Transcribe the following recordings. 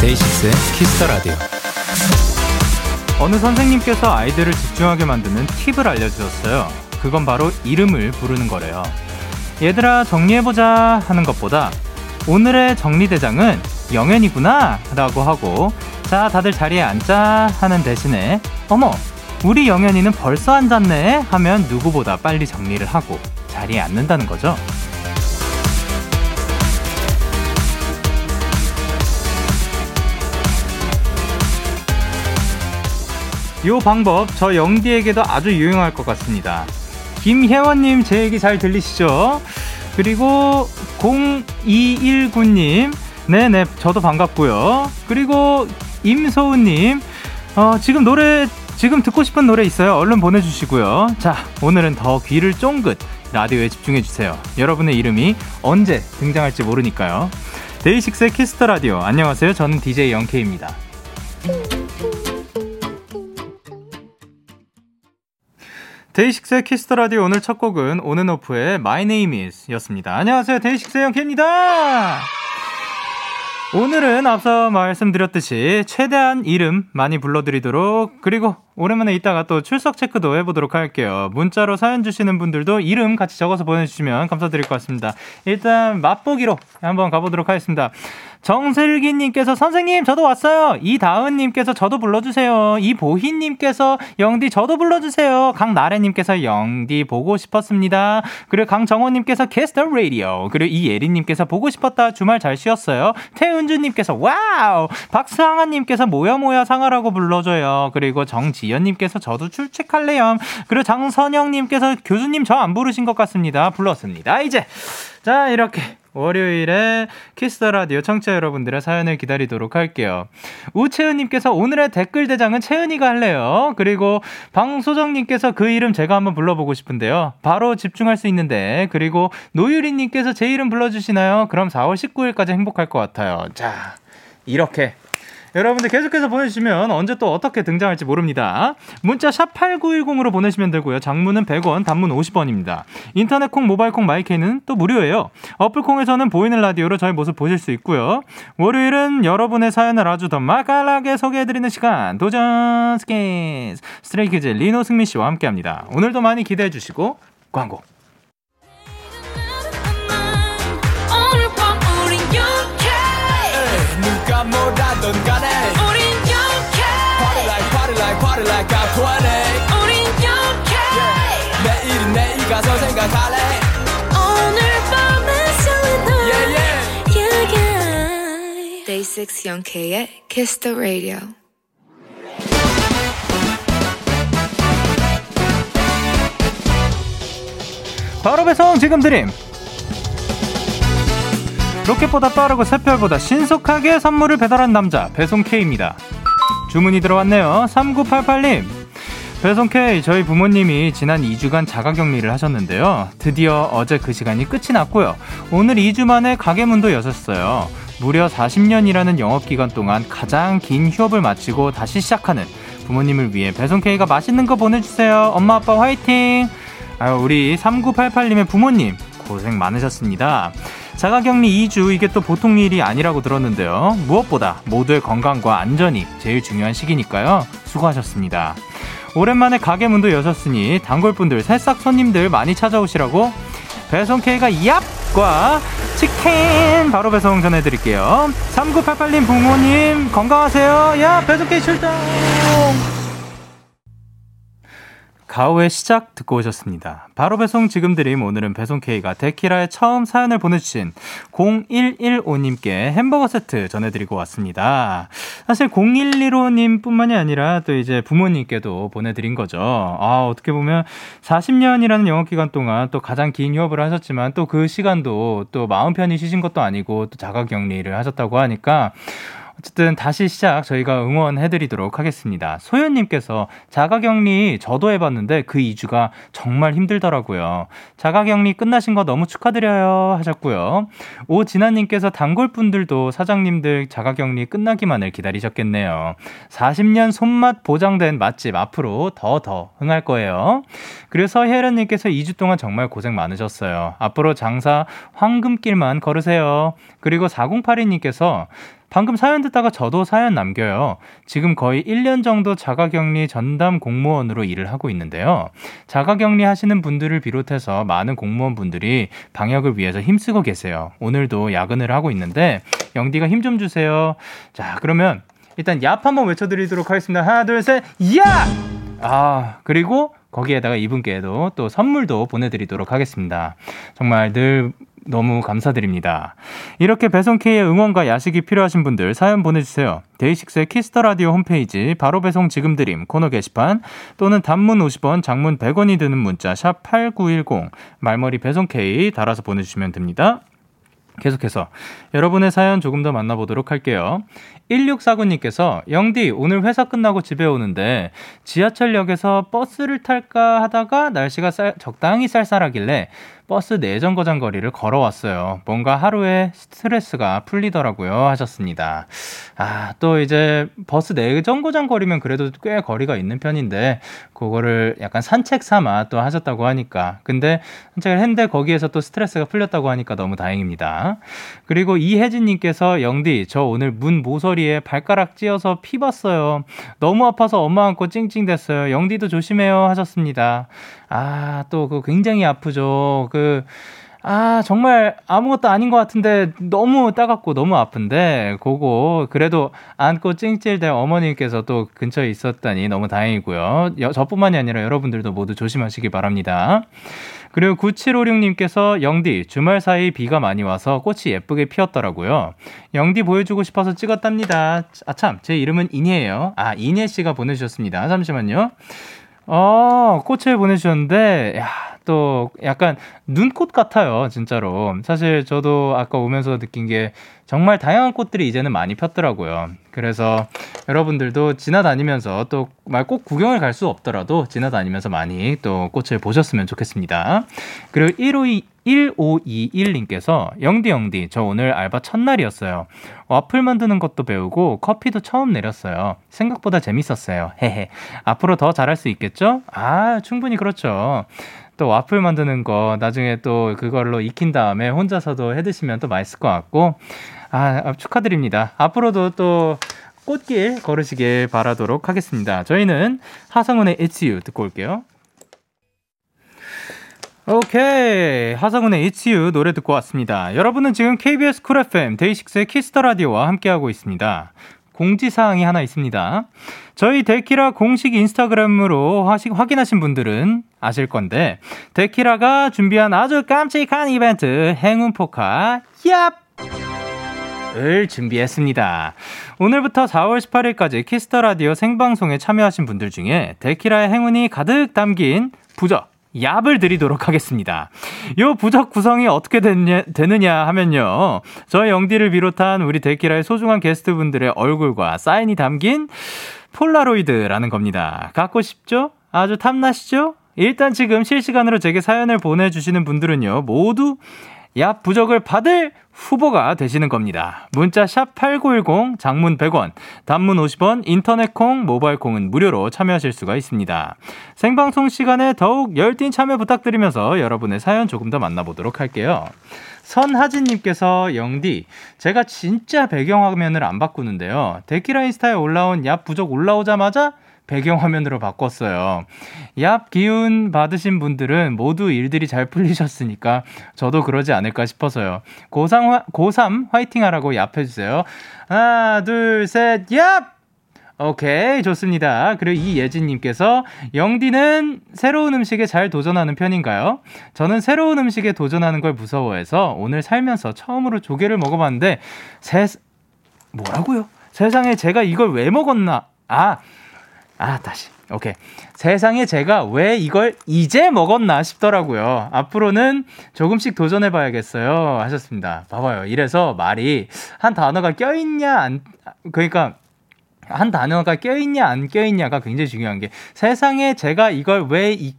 데이식스의 Kiss the Radio. 어느 선생님께서 아이들을 집중하게 만드는 팁을 알려주셨어요. 그건 바로 이름을 부르는 거래요. 얘들아 정리해보자 하는 것보다 오늘의 정리대장은 영현이구나 라고 하고 자 다들 자리에 앉자 하는 대신에 어머 우리 영현이는 벌써 앉았네 하면 누구보다 빨리 정리를 하고 자리에 앉는다는 거죠. 요 방법 저 영디에게도 아주 유용할 것 같습니다. 김혜원님 제 얘기 잘 들리시죠? 그리고 0219님 네네 저도 반갑고요. 그리고 임소은님 어, 지금 노래 지금 듣고 싶은 노래 있어요? 얼른 보내주시고요. 자 오늘은 더 귀를 쫑긋 라디오에 집중해 주세요. 여러분의 이름이 언제 등장할지 모르니까요. 데이식스의 Kiss the Radio 안녕하세요. 저는 DJ Young K입니다. 데이식스의 Kiss the Radio 오늘 첫 곡은 온앤오프의 My Name Is 였습니다. 안녕하세요. 데이식스의 Young K입니다. 오늘은 앞서 말씀드렸듯이 최대한 이름 많이 불러드리도록 그리고 오랜만에 이따가 또 출석 체크도 해보도록 할게요. 문자로 사연 주시는 분들도 이름 같이 적어서 보내주시면 감사드릴 것 같습니다. 일단 맛보기로 한번 가보도록 하겠습니다. 정슬기님께서 선생님 저도 왔어요. 이다은님께서 저도 불러주세요. 이보희님께서 영디 저도 불러주세요. 강나래님께서 영디 보고 싶었습니다. 그리고 강정호님께서 Kiss the Radio. 그리고 이예린님께서 보고 싶었다. 주말 잘 쉬었어요. 태은주님께서 와우. 박스항아님께서 뭐야 뭐야 상하라고 불러줘요. 그리고 정지연님께서 저도 출첵할래요. 그리고 장선영님께서 교수님 저 안 부르신 것 같습니다. 불렀습니다. 이제 자 이렇게 월요일에 Kiss the Radio 청취자 여러분들의 사연을 기다리도록 할게요. 우채은님께서 오늘의 댓글 대장은 채은이가 할래요. 그리고 방소정님께서 그 이름 제가 한번 불러보고 싶은데요. 바로 집중할 수 있는데 그리고 노유리님께서 제 이름 불러주시나요? 그럼 4월 19일까지 행복할 것 같아요. 자 이렇게 여러분들 계속해서 보내주시면 언제 또 어떻게 등장할지 모릅니다. 문자 샵 8910으로 보내시면 되고요. 장문은 100원, 단문 50원입니다. 인터넷 콩, 모바일 콩, 마이케이는 또 무료예요. 어플 콩에서는 보이는 라디오로 저희 모습 보실 수 있고요. 월요일은 여러분의 사연을 아주 더 맛깔나게 소개해드리는 시간. 도전 스케이스. 스트레이키즈 리노 승민 씨와 함께 합니다. 오늘도 많이 기대해 주시고 광고. Party like party like I'm 20 우린 yeah. 내일은 내일 가서 생각할래 오늘 밤에 설레는 yeah, yeah. yeah, yeah. Day 6 영케의 Kiss the Radio 바로 배송 지금 드림 로켓보다 빠르고 새별보다 신속하게 선물을 배달한 남자 배송 K입니다. 주문이 들어왔네요. 3988님. 배송 K, 저희 부모님이 지난 2주간 자가 격리를 하셨는데요. 드디어 어제 그 시간이 끝이 났고요. 오늘 2주 만에 가게 문도 여셨어요. 무려 40년이라는 영업기간 동안 가장 긴 휴업을 마치고 다시 시작하는 부모님을 위해 배송 K가 맛있는 거 보내주세요. 엄마, 아빠 화이팅! 아유, 우리 3988님의 부모님 고생 많으셨습니다. 자가격리 2주 이게 또 보통 일이 아니라고 들었는데요. 무엇보다 모두의 건강과 안전이 제일 중요한 시기니까요. 수고하셨습니다. 오랜만에 가게 문도 여셨으니 단골분들 새싹 손님들 많이 찾아오시라고 배송 K가 얍과 치킨 바로 배송 전해드릴게요. 3988님 부모님 건강하세요. 야 배송 K 출동. 가오의 시작 듣고 오셨습니다. 바로 배송 지금 드림 오늘은 배송 K가 데키라에 처음 사연을 보내주신 0115님께 햄버거 세트 전해드리고 왔습니다. 사실 0115님 뿐만이 아니라 또 이제 부모님께도 보내드린 거죠. 아, 어떻게 보면 40년이라는 영업 기간 동안 또 가장 긴 휴업을 하셨지만 또 그 시간도 또 마음 편히 쉬신 것도 아니고 또 자가격리를 하셨다고 하니까 어쨌든 다시 시작 저희가 응원해드리도록 하겠습니다. 소연님께서 자가격리 저도 해봤는데 그 2주가 정말 힘들더라고요. 자가격리 끝나신 거 너무 축하드려요 하셨고요. 오진아님께서 단골분들도 사장님들 자가격리 끝나기만을 기다리셨겠네요. 40년 손맛 보장된 맛집 앞으로 더더 더 흥할 거예요. 그래서 혜련님께서 2주 동안 정말 고생 많으셨어요. 앞으로 장사 황금길만 걸으세요. 그리고 4082님께서 방금 사연 듣다가 저도 사연 남겨요. 지금 거의 1년 정도 자가격리 전담 공무원으로 일을 하고 있는데요. 자가격리 하시는 분들을 비롯해서 많은 공무원분들이 방역을 위해서 힘쓰고 계세요. 오늘도 야근을 하고 있는데 영디가 힘 좀 주세요. 자, 그러면 일단 얍 한번 외쳐드리도록 하겠습니다. 하나, 둘, 셋, 야! 아, 그리고 거기에다가 이분께도 또 선물도 보내드리도록 하겠습니다. 정말 늘 너무 감사드립니다. 이렇게 배송K의 응원과 야식이 필요하신 분들 사연 보내주세요. 데이식스의 Kiss the Radio 홈페이지 바로 배송 지금 드림 코너 게시판 또는 단문 50원, 장문 100원이 드는 문자 샵 #8910 말머리 배송K 달아서 보내주시면 됩니다. 계속해서 여러분의 사연 조금 더 만나보도록 할게요. 1649님께서 영디 오늘 회사 끝나고 집에 오는데 지하철역에서 버스를 탈까 하다가 날씨가 쌀, 적당히 쌀쌀하길래 버스 내정거장 거리를 걸어왔어요. 뭔가 하루에 스트레스가 풀리더라고요. 하셨습니다. 아, 또 이제 버스 내정거장 거리면 그래도 꽤 거리가 있는 편인데, 그거를 약간 산책 삼아 또 하셨다고 하니까. 근데 산책을 했는데 거기에서 또 스트레스가 풀렸다고 하니까 너무 다행입니다. 그리고 이혜진님께서 영디, 저 오늘 문 모서리에 발가락 찧어서 피 봤어요. 너무 아파서 엄마 안고 찡찡댔어요. 영디도 조심해요. 하셨습니다. 아, 또 그 굉장히 아프죠. 그, 아, 정말 아무것도 아닌 것 같은데 너무 따갑고 너무 아픈데, 그거 그래도 안고 찡찔대 어머님께서 또 근처에 있었다니 너무 다행이고요. 여, 저뿐만이 아니라 여러분들도 모두 조심하시기 바랍니다. 그리고 9756님께서 영디, 주말 사이 비가 많이 와서 꽃이 예쁘게 피었더라고요. 영디 보여주고 싶어서 찍었답니다. 아, 참, 제 이름은 인예예요. 아, 인예 씨가 보내주셨습니다. 잠시만요. 어, 꽃을 보내주셨는데, 야, 또 약간 눈꽃 같아요, 진짜로. 사실 저도 아까 오면서 느낀 게 정말 다양한 꽃들이 이제는 많이 폈더라고요. 그래서 여러분들도 지나다니면서 또 말 꼭 구경을 갈 수 없더라도 지나다니면서 많이 또 꽃을 보셨으면 좋겠습니다. 그리고 152, 1521님께서 영디 영디 저 오늘 알바 첫날이었어요. 와플 만드는 것도 배우고 커피도 처음 내렸어요. 생각보다 재밌었어요. 헤헤. 앞으로 더 잘할 수 있겠죠? 아, 충분히 그렇죠. 또 와플 만드는 거 나중에 또 그걸로 익힌 다음에 혼자서도 해 드시면 또 맛있을 것 같고 아, 아 축하드립니다. 앞으로도 또 꽃길 걸으시길 바라도록 하겠습니다. 저희는 하성운의 It's You 듣고 올게요. 오케이. 하성운의 It's You 노래 듣고 왔습니다. 여러분은 지금 KBS Cool FM 데이식스의 Kiss the Radio와 함께하고 있습니다. 공지사항이 하나 있습니다. 저희 데키라 공식 인스타그램으로 하시, 확인하신 분들은 아실 건데, 데키라가 준비한 아주 깜찍한 이벤트, 행운 포카, 얍! 을 준비했습니다. 오늘부터 4월 18일까지 Kiss the Radio 생방송에 참여하신 분들 중에 데키라의 행운이 가득 담긴 부적 얍을 드리도록 하겠습니다. 요 부적 구성이 어떻게 되느냐, 되느냐 하면요. 저희 영디를 비롯한 우리 데키라의 소중한 게스트분들의 얼굴과 사인이 담긴 폴라로이드라는 겁니다. 갖고 싶죠? 아주 탐나시죠? 일단 지금 실시간으로 제게 사연을 보내주시는 분들은요, 모두 야 부적을 받을 후보가 되시는 겁니다. 문자 샵 8910 장문 100원, 단문 50원, 인터넷 콩, 모바일 콩은 무료로 참여하실 수가 있습니다. 생방송 시간에 더욱 열띤 참여 부탁드리면서 여러분의 사연 조금 더 만나보도록 할게요. 선하진님께서 영디, 제가 진짜 배경화면을 안 바꾸는데요. 데키라 인스타에 올라온 야 부적 올라오자마자 배경화면으로 바꿨어요. 얍 기운 받으신 분들은 모두 일들이 잘 풀리셨으니까 저도 그러지 않을까 싶어서요. 고3, 고3 화이팅 하라고 얍 해주세요. 하나, 둘, 셋, 얍! 오케이, 좋습니다. 그리고 이예진님께서, 영디는 새로운 음식에 잘 도전하는 편인가요? 저는 새로운 음식에 도전하는 걸 무서워해서 오늘 살면서 처음으로 조개를 먹어봤는데, 세, 뭐라고요? 세상에 제가 이걸 왜 먹었나? 아, 아, 다시. 오케이. 세상에 제가 왜 이걸 이제 먹었나 싶더라고요. 앞으로는 조금씩 도전해 봐야겠어요. 하셨습니다. 봐봐요. 이래서 말이 한 단어가 껴있냐, 안, 그러니까 한 단어가 껴있냐, 안 껴있냐가 굉장히 중요한 게 세상에 제가 이걸 왜 이,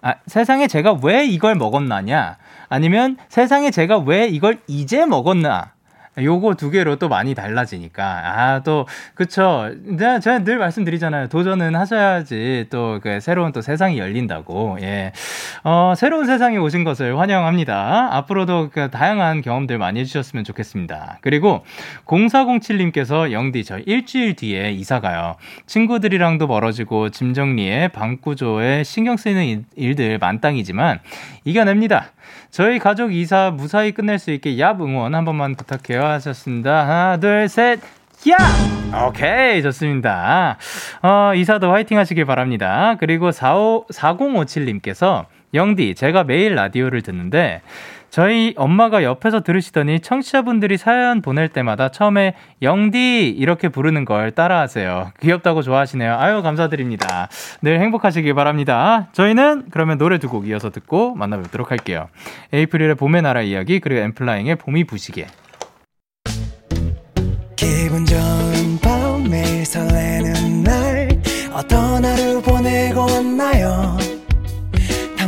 아, 세상에 제가 왜 이걸 먹었나냐? 아니면 세상에 제가 왜 이걸 이제 먹었나? 요거 두 개로 또 많이 달라지니까. 아, 또, 그쵸. 제가, 제가 늘 말씀드리잖아요. 도전은 하셔야지 또 그 새로운 또 세상이 열린다고. 예. 어, 새로운 세상에 오신 것을 환영합니다. 앞으로도 그 다양한 경험들 많이 해주셨으면 좋겠습니다. 그리고 0407님께서 영디 저 일주일 뒤에 이사 가요. 친구들이랑도 멀어지고 짐 정리에 방 구조에 신경 쓰이는 일들 만땅이지만 이겨냅니다. 저희 가족 이사 무사히 끝낼 수 있게 얍 응원 한 번만 부탁해요 하셨습니다. 하나, 둘, 셋. 야! 오케이, 좋습니다. 어, 이사도 화이팅 하시길 바랍니다. 그리고 45, 4057님께서 영디, 제가 매일 라디오를 듣는데 저희 엄마가 옆에서 들으시더니 청취자분들이 사연 보낼 때마다 처음에 영디 이렇게 부르는 걸 따라하세요. 귀엽다고 좋아하시네요. 아유 감사드립니다. 늘 행복하시길 바랍니다. 저희는 그러면 노래 두 곡 이어서 듣고 만나뵙도록 할게요. 에이프릴의 봄의 나라 이야기 그리고 엠플라잉의 봄이 부시게. 기분 좋은 밤 매일 설레는 날 어떤 하루 보내고 왔나요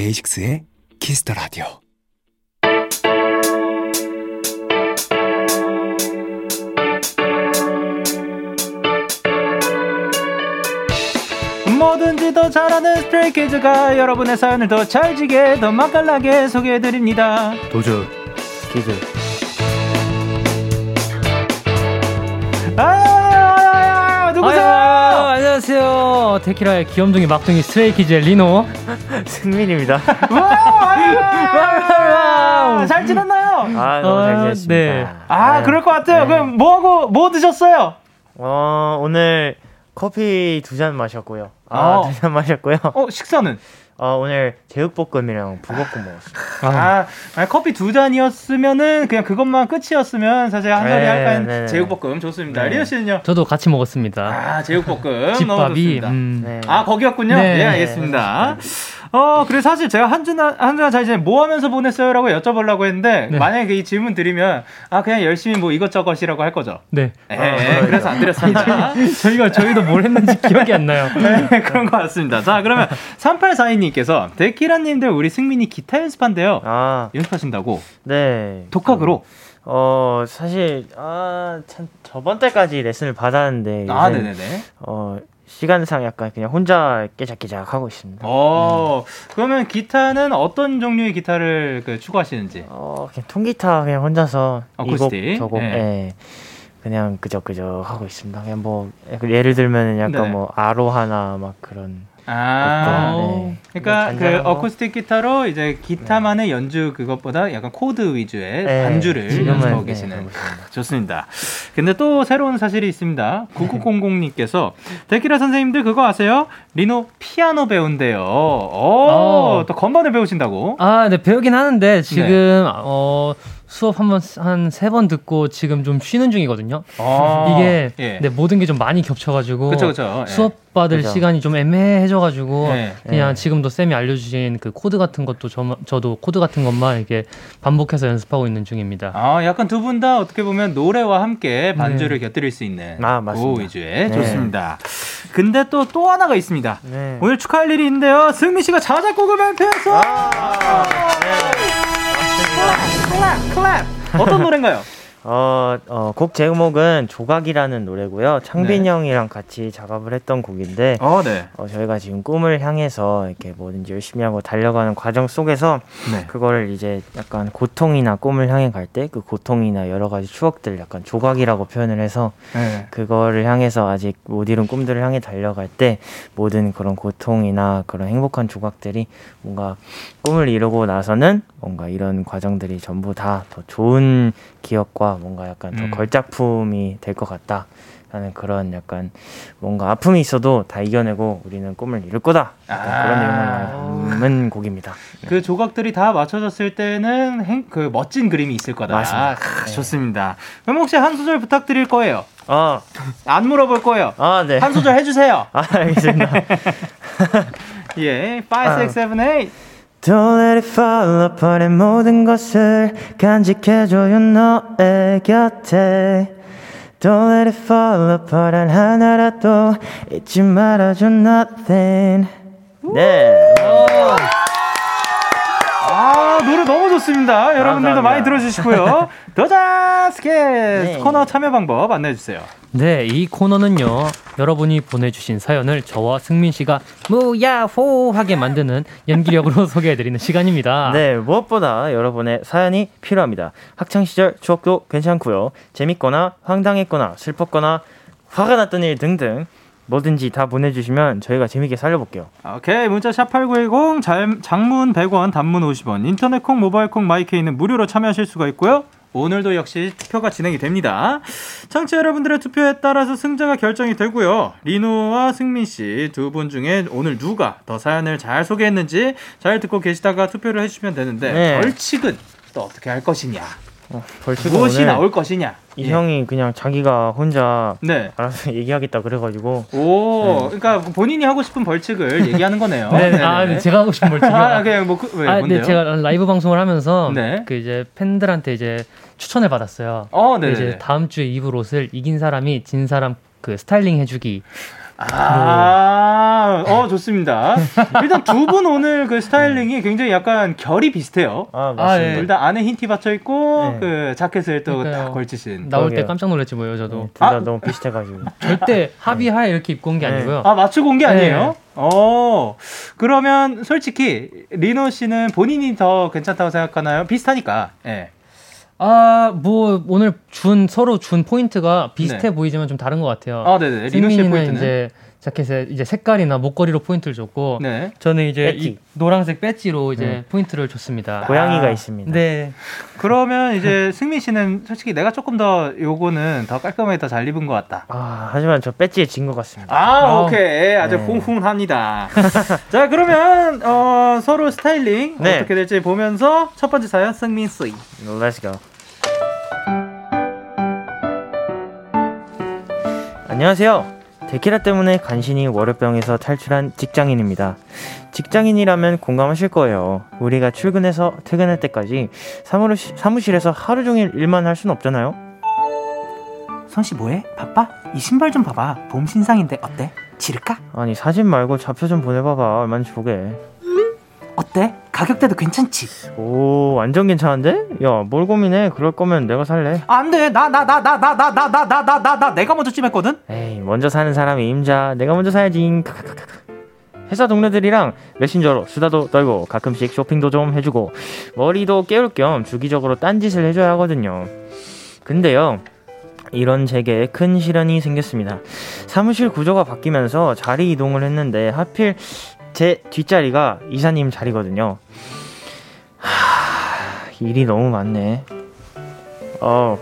데이식스의 Kiss the Radio. 뭐든지 더 잘하는 스트레이키즈가 여러분의 사연을 더 찰지게 더 맛깔나게 소개해드립니다. 도전 퀴즈 아유, 누구세요? 안녕하세요 데키라의 귀염둥이 막둥이 스트레이키즈의 리노 승민입니다. 잘 지냈나요? 아, 너무 잘 아, 지냈습니다. 네. 아, 그럴 것 같아요. 네. 그럼 뭐 하고, 뭐 드셨어요? 어, 오늘 커피 두 잔 마셨고요. 아, 어. 두잔 마셨고요. 어, 식사는? 어, 오늘 제육볶음이랑 부먹고 먹었어요. 아, 아니, 커피 두 잔이었으면은 그냥 그것만 끝이었으면 사실 한 자리 네, 할까요? 네, 네. 제육볶음 좋습니다. 네. 리오 씨는요? 저도 같이 먹었습니다 아, 제육볶음 너무 집밥이 좋습니다. 음, 네. 아, 거기였군요? 네. 예, 알겠습니다. 어, 그래서 사실 제가 한 주나, 한 주나 잘 지내, 뭐 하면서 보냈어요? 라고 여쭤보려고 했는데, 네. 만약에 이 질문 드리면, 아, 그냥 열심히 뭐 이것저것이라고 할 거죠. 네 예, 예, 그래서 안 드렸습니다. 저희가 저희도 뭘 했는지 기억이 안 나요 네, 그런 것 같습니다. 자, 그러면 3842님께서, 데키라 님들 우리 승민이 기타 연습한대요. 아, 연습하신다고? 네. 독학으로? 어, 사실, 아, 참, 저번 달까지 레슨을 받았는데, 아, 네네네. 어, 시간상 약간 그냥 혼자 깨작깨작 하고 있습니다. 어, 그러면 기타는 어떤 종류의 기타를 그 추구하시는지? 어, 그냥 통기타 그냥 혼자서? 이곡 저곡 네. 예. 그냥 그저 그저 하고 있습니다. 그냥 뭐 예를 들면 약간 네. 뭐 아로 하나 막 그런 아, 네. 그러니까 뭐 그? 어쿠스틱 기타로 이제 기타만의 연주 그것보다 약간 코드 위주의 네, 반주를 연습하고 네, 계시는. 있습니다. 좋습니다. 근데 또 새로운 사실이 있습니다. 9900님께서 데키라 선생님들 그거 아세요? 리노 피아노 배운대요. 오, 어. 또 건반을 배우신다고? 아, 네 배우긴 하는데 지금 어 수업 한번 한 세 번 듣고 지금 좀 쉬는 중이거든요. 아, 이게 예. 네, 모든 게 좀 많이 겹쳐가지고 그쵸, 그쵸. 예. 수업 받을 그죠. 시간이 좀 애매해져가지고 네. 그냥 네. 지금 도 쌤이 알려주신 그 코드 같은 것도 저, 저도 코드 같은 것만 이렇게 반복해서 연습하고 있는 중입니다. 아, 약간 두 분 다 어떻게 보면 노래와 함께 반주를 곁들일 수 있는 아, 맞습니다. 그 위주의 네. 좋습니다. 근데 또 또 하나가 있습니다. 네. 오늘 축하할 일이 있는데요. 승민 씨가 자작곡을 발표했어. 아, 네. 클랩, 클랩. 어떤 노래인가요? 어, 어, 곡 제목은 조각이라는 노래고요. 창빈 네. 형이랑 같이 작업을 했던 곡인데 어, 네. 어, 저희가 지금 꿈을 향해서 이렇게 뭐든지 열심히 하고 달려가는 과정 속에서 네. 그거를 이제 약간 고통이나 꿈을 향해 갈 때 그 고통이나 여러 가지 추억들 약간 조각이라고 표현을 해서 네. 그거를 향해서 아직 못 이룬 꿈들을 향해 달려갈 때 모든 그런 고통이나 그런 행복한 조각들이 뭔가 꿈을 이루고 나서는 뭔가 이런 과정들이 전부 다 더 좋은 기억과 뭔가 약간 더 음. 걸작품이 될 것 같다. 라는 그런 약간 뭔가 아픔이 있어도 다 이겨내고 우리는 꿈을 이룰 거다. 아. 그런 내용을 담은 곡입니다. 그 조각들이 다 맞춰졌을 때는 행, 그 멋진 그림이 있을 거다. 맞습니다. 크, 네. 좋습니다. 그럼 혹시 한 소절 부탁드릴 거예요. 아, 안 물어볼 거예요. 아, 네. 한 소절 해주세요. 아, 알겠습니다. 예, 5, 6, 7, 8. Don't let it fall apart 의 모든 것을 간직해줘요 너의 곁에 Don't let it fall apart 한 하나라도 잊지 말아줘 nothing 네 아, 너무 좋습니다. 여러분들도 감사합니다. 많이 들어주시고요. 더자스케 네. 코너 참여 방법 안내해주세요. 네, 이 코너는요. 여러분이 보내주신 사연을 저와 승민 씨가 무야호하게 만드는 연기력으로 소개해드리는 시간입니다. 네, 무엇보다 여러분의 사연이 필요합니다 학창 시절 추억도 괜찮고요 재밌거나 황당했거나 슬펐거나 화가 났던 일 등등 뭐든지 다 보내주시면 저희가 재밌게 살려볼게요. 오케이. 문자 샵 8910 장문 100원 단문 50원. 인터넷 콩 모바일 콩 마이케이는 무료로 참여하실 수가 있고요. 오늘도 역시 투표가 진행이 됩니다. 청취자 여러분들의 투표에 따라서 승자가 결정이 되고요. 리노와 승민 씨 두 분 중에 오늘 누가 더 사연을 잘 소개했는지 잘 듣고 계시다가 투표를 해주시면 되는데 네. 벌칙은 또 어떻게 할 것이냐 어, 벌칙은 무엇이 오늘 나올 것이냐 이 예. 형이 그냥 자기가 혼자 네. 알아서 얘기하겠다 그래가지고 오, 그러니까 본인이 하고 싶은 벌칙을 얘기하는 거네요. 네, 네네네. 아, 네, 제가 하고 싶은 벌칙이요. 아, 그냥 뭐, 그, 왜, 아, 뭔데요? 네, 제가 라이브 방송을 하면서 네. 그 이제 팬들한테 이제 추천을 받았어요. 어, 네. 이제 다음 주에 입을 옷을 이긴 사람이 진 사람 그 스타일링 해주기. 아, 어, 좋습니다. 일단 두 분 오늘 그 스타일링이 굉장히 약간 결이 비슷해요. 아 아, 예. 일단 안에 흰 티 받쳐 있고, 네. 그 자켓을 또. 딱 걸치신. 나올 때 그러게요. 깜짝 놀랐지 뭐요, 저도. 둘다 아. 너무 비슷해가지고 절대 합의하에 이렇게 입고 온게 네. 아니고요. 아, 맞추고 온게 네. 아니에요? 어, 그러면 솔직히 리노 씨는 본인이 더 괜찮다고 생각하나요? 비슷하니까. 예. 아, 뭐 오늘 준 서로 준 포인트가 비슷해 네. 보이지만 좀 다른 것 같아요. 아, 네네. 리노 씨의 포인트는. 이제 자켓에 이제 색깔이나 목걸이로 포인트를 줬고 네. 저는 이제 배지. 이 노란색 배지로 이제 네. 포인트를 줬습니다. 고양이가 아, 있습니다. 네. 그러면 이제 승민 씨는 솔직히 내가 조금 더 요거는 더 깔끔하게 더 잘 입은 것 같다. 아 하지만 저 배지에 진 것 같습니다. 아, 아. 오케이. 아주 네. 훈훈합니다. 자, 그러면 어, 서로 스타일링 네. 어떻게 될지 보면서 첫 번째 사연 승민 씨. Let's go. 안녕하세요. 데키라 때문에 간신히 월요병에서 탈출한 직장인입니다. 직장인이라면 공감하실 거예요. 우리가 출근해서 퇴근할 때까지 사무로- 사무실 에서 하루 종일 일만 할 순 없잖아요. 선씨 뭐해? 바빠? 이 신발 좀 봐봐. 봄 신상인데 어때? 지를까? 아니 사진 말고 좌표 좀 보내봐봐. 얼마인지 보게. 어때? 가격대도 괜찮지? 오 완전 괜찮은데? 야 뭘 고민해? 그럴 거면 내가 살래. 안 돼. 나나나 나 나 나 나 나 나 나 나 나 내가 먼저 찜했거든. 에이 먼저 사는 사람이 임자 내가 먼저 사야지. 회사 동료들이랑 메신저로 수다도 떨고 가끔씩 쇼핑도 좀 해주고 머리도 깨울 겸 주기적으로 딴짓을 해줘야 하거든요 근데요 이런 제게 큰 시련이 생겼습니다 사무실 구조가 바뀌면서 자리 이동을 했는데 하필 제 뒷자리가 이사님 자리거든요 하, 일이 너무 많네 어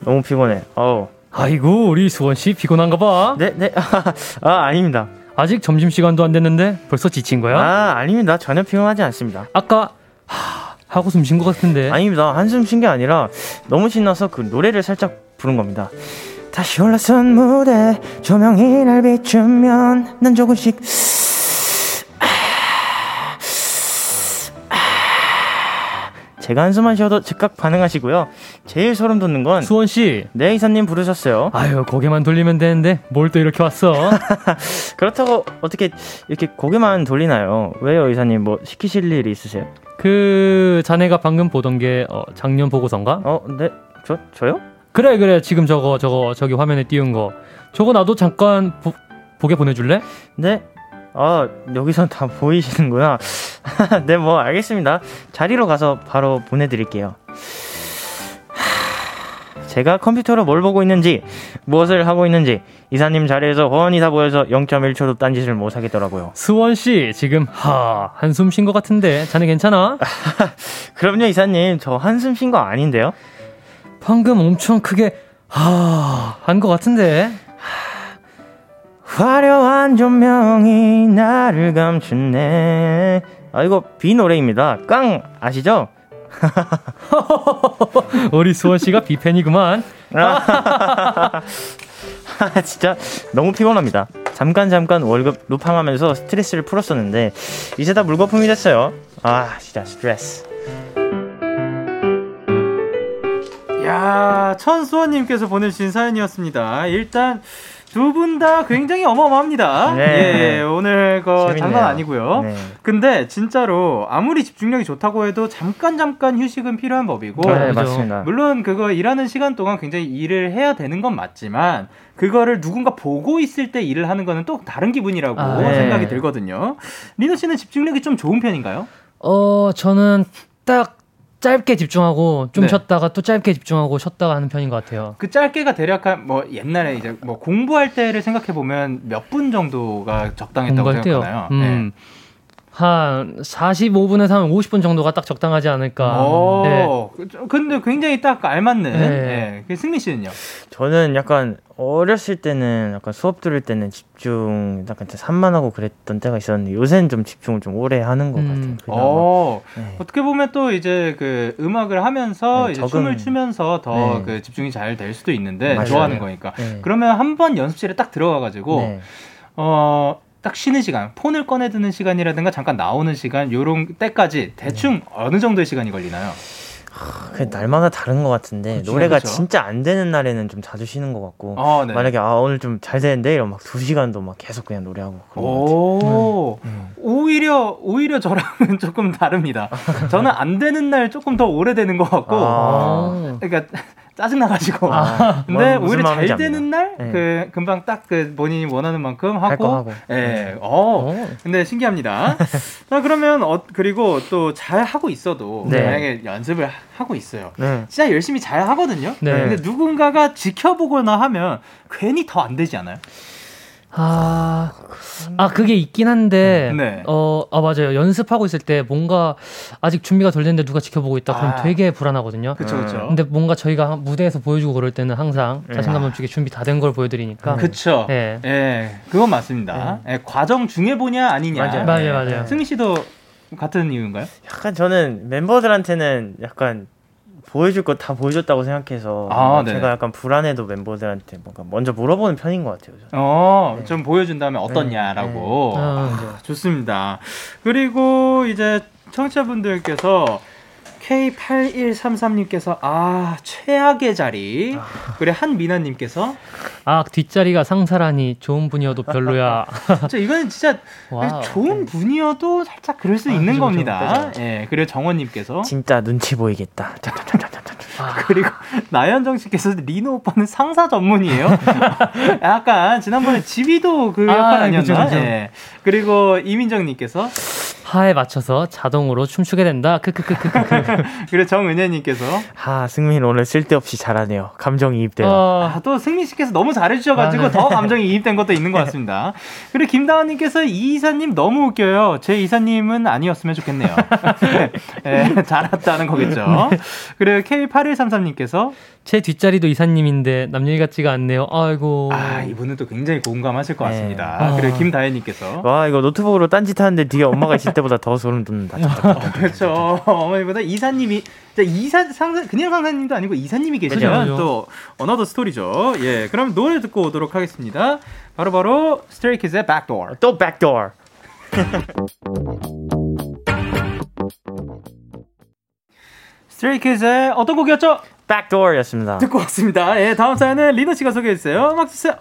너무 피곤해 어 아이고 우리 수원 씨 피곤한가 봐. 네, 네. 아, 아닙니다. 아직 점심 시간도 안 됐는데 벌써 지친 거야? 아, 아닙니다. 전혀 피곤하지 않습니다. 아까 하, 하고 숨 쉰 것 같은데. 아닙니다. 한숨 쉰 게 아니라 너무 신나서 그 노래를 살짝 부른 겁니다. 다시 올라선 무대 조명이 날 비추면 난 조금씩 제가 한숨만 쉬어도 즉각 반응하시고요. 제일 소름 돋는 건 수원 씨. 네, 이사님 부르셨어요. 아유 고개만 돌리면 되는데 뭘 또 이렇게 왔어? 그렇다고 어떻게 이렇게 고개만 돌리나요? 왜요, 이사님? 뭐 시키실 일이 있으세요? 그 자네가 방금 보던 게 어, 작년 보고서인가? 어, 네. 저 저요? 그래 그래 지금 저거 저거 저기 화면에 띄운 거 저거 나도 잠깐 보, 보게 보내줄래? 네. 아 여기서 다 보이시는구나. 네, 뭐 알겠습니다. 자리로 가서 바로 보내드릴게요. 하, 제가 컴퓨터로 뭘 보고 있는지 무엇을 하고 있는지 이사님 자리에서 훤히 다 보여서 0.1초도 딴짓을 못 하겠더라고요. 수원 씨 지금 하 한숨 쉰 것 같은데 자네 괜찮아? 그럼요 이사님 저 한숨 쉰 거 아닌데요? 방금 엄청 크게 하 한 것 같은데 화려한 조명이 나를 감추네. 아 이거 비 노래입니다. 깡 아시죠? 우리 수원 씨가 비팬이구만. 아, 진짜 너무 피곤합니다. 잠깐 잠깐 월급 루팡하면서 스트레스를 풀었었는데 이제 다 물거품이 됐어요. 아 진짜 스트레스. 야, 천수원님께서 보내주신 사연이었습니다. 일단 두 분 다 굉장히 어마어마합니다. 네. 예, 오늘 거 재밌네요. 장난 아니고요. 네. 근데 진짜로 아무리 집중력이 좋다고 해도 잠깐 잠깐 휴식은 필요한 법이고 네, 그죠. 맞습니다. 물론 그거 일하는 시간 동안 굉장히 일을 해야 되는 건 맞지만 그거를 누군가 보고 있을 때 일을 하는 거는 또 다른 기분이라고 아, 네. 생각이 들거든요. 리노 씨는 집중력이 좀 좋은 편인가요? 어 저는 딱 짧게 집중하고 좀 네. 쉬었다가 또 짧게 집중하고 쉬었다가 하는 편인 것 같아요. 그 짧게가 대략 한뭐 옛날에 이제 뭐 공부할 때를 생각해 보면 몇 분 정도가 적당했다고. 생각하나요? 음. 한 45분에서 한 50분 정도가 딱 적당하지 않을까. 오, 네. 그- 근데 굉장히 딱 알맞는. 네. 네. 그 승민 씨는요? 저는 약간 어렸을 때는 약간 수업 들을 때는 집중 약간 산만하고 그랬던 때가 있었는데 요새는 좀 집중을 좀 오래 하는 것 음. 같아요. 어, 네. 어떻게 보면 또 이제 그 음악을 하면서 네, 이제 적응. 춤을 추면서 더 네. 그 집중이 잘 될 수도 있는데 맞아요. 좋아하는 거니까. 네. 그러면 한 번 연습실에 딱 들어가 가지고 네. 어. 딱 쉬는 시간, 폰을 꺼내 드는 시간이라든가 잠깐 나오는 시간, 요런 때까지 대충 어느 정도의 시간이 걸리나요? 그 날마다 다른 것 같은데 그쵸, 노래가 그쵸. 진짜 안 되는 날에는 좀 자주 쉬는 것 같고 어, 네. 만약에 아 오늘 좀 잘 되는데 이러면 막 두 시간도 막 계속 그냥 노래하고 그런 것 같아요. 오, 음. 오히려 오히려 저랑은 조금 다릅니다. 저는 안 되는 날 조금 더 오래 되는 것 같고, 아. 그러니까 짜증 나가지고. 아, 근데 오히려 잘 되는 날, 네. 그 금방 딱 그 본인이 원하는 만큼 할 하고, 거 하고. 예, 어, 어. 근데 신기합니다. 자 그러면 어 그리고 또 잘 하고 있어도 네. 만약에 연습을 하- 하고 있어요. 네. 진짜 열심히 잘 하거든요. 네. 근데 누군가가 지켜보거나 하면 괜히 더 안 되지 않아요? 아, 아 그게 있긴 한데, 네. 어, 아 맞아요. 연습하고 있을 때 뭔가 아직 준비가 덜 됐는데 누가 지켜보고 있다. 그럼 아. 되게 불안하거든요. 그쵸 음. 그쵸. 근데 뭔가 저희가 무대에서 보여주고 그럴 때는 항상 네. 자신감 넘치게 준비 다 된 걸 보여드리니까. 그쵸. 네. 예, 그건 맞습니다. 예, 과정 중에 보냐 아니냐. 맞아요. 맞아요, 맞아요. 승민 씨도 같은 이유인가요? 약간 저는 멤버들한테는 약간 보여줄 거 다 보여줬다고 생각해서 아, 네. 제가 약간 불안해도 멤버들한테 뭔가 먼저 물어보는 편인 것 같아요. 저는. 어, 네. 좀 보여준다면 어떻냐라고. 네. 아, 아, 좋습니다. 그리고 이제 청취자분들께서 K8133님께서 아 최악의 자리 그리고 한미나님께서 아 뒷자리가 상사라니 좋은 분이어도 별로야. 진짜 이거는 진짜 Wow. 좋은 분이어도 살짝 그럴 수 있는 그죠, 그죠, 겁니다. 예, 그리고 정원님께서 진짜 눈치 보이겠다. 그리고 나연정 씨께서 리노 오빠는 상사 전문이에요. 약간 지난번에 지휘도 그 아, 역할 아니었나? 예. 그리고 이민정 님께서 하에 맞춰서 자동으로 춤추게 된다. 크크크크크. 그리고 정은혜님께서 아 승민 오늘 쓸데없이 잘하네요. 감정이입돼요. 어, 아, 또 승민 씨께서 너무 잘해주셔가지고 아, 네. 더 감정이 이입된 것도 있는 것 같습니다. 그리고 김다원님께서 이 이사님 너무 웃겨요. 제 이사님은 아니었으면 좋겠네요. 네, 잘했다는 거겠죠. 그리고 K8133님께서 제 뒷자리도 이사님인데 남 얘기 같지가 않네요. 아이고. 아 이분은 또 굉장히 공감하실 것 네. 같습니다. 아. 그리고 김다혜님께서 와 이거 노트북으로 딴짓 하는데 뒤에 엄마가 있을 때보다 더 소름 돋는다. 그렇죠. 어머니보다 이사님이 자, 이사 상사 그냥 상사님도 아니고 이사님이 계시면 그죠. 또 another story죠. 예, 그럼 노래 듣고 오도록 하겠습니다. 바로 바로 스트레이 키즈의 Backdoor. 또 Backdoor. 스트레이키즈의 어떤 곡이었죠? 백도어였습니다. 듣고 왔습니다. 예, 다음 사연은 리너 씨가 소개해 주세요. 음악 주세요.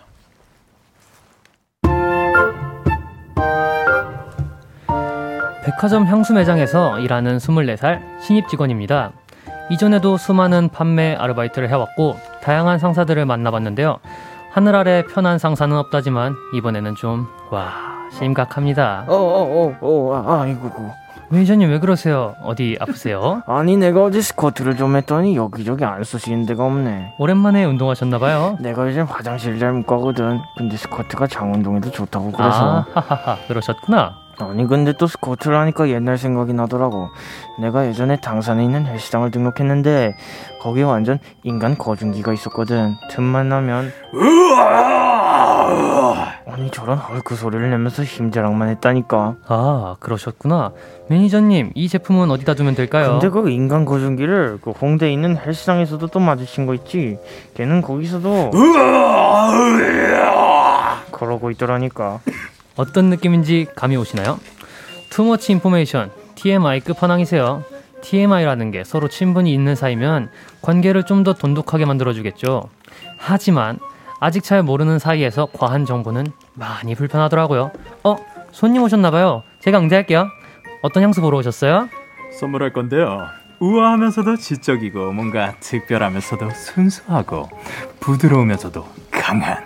백화점 향수 매장에서 일하는 24살 신입 직원입니다. 이전에도 수많은 판매 아르바이트를 해왔고 다양한 상사들을 만나봤는데요. 하늘 아래 편한 상사는 없다지만 이번에는 좀 와 심각합니다. 어어어어 아, 아이고 매니저님 왜 그러세요? 어디 아프세요? 아니 내가 어제 스쿼트를 좀 했더니 여기저기 안 쑤시는 데가 없네 오랜만에 운동하셨나봐요. 내가 요즘 화장실 잘 못 가거든 근데 스쿼트가 장운동에도 좋다고 그래서 아, 하하하 그러셨구나. 아니 근데 또 스쿼트를 하니까 옛날 생각이 나더라고. 내가 예전에 당산에 있는 헬스장을 등록했는데 거기에 완전 인간 거중기가 있었거든. 틈만 나면. 아니 저런 헐크 소리를 내면서 힘자랑만 했다니까. 아 그러셨구나. 매니저님 이 제품은 어디다 두면 될까요? 근데 그 인간 거중기를 그 홍대에 있는 헬스장에서도 또 마주친 거 있지. 걔는 거기서도 그러고 있더라니까 어떤 느낌인지 감이 오시나요? 투머치 인포메이션 TMI 끝판왕이세요. TMI라는 게 서로 친분이 있는 사이면 관계를 좀 더 돈독하게 만들어주겠죠. 하지만 아직 잘 모르는 사이에서 과한 정보는 많이 불편하더라고요. 어? 손님 오셨나봐요. 제가 응대할게요. 어떤 향수 보러 오셨어요? 선물할 건데요. 우아하면서도 지적이고 뭔가 특별하면서도 순수하고 부드러우면서도 강한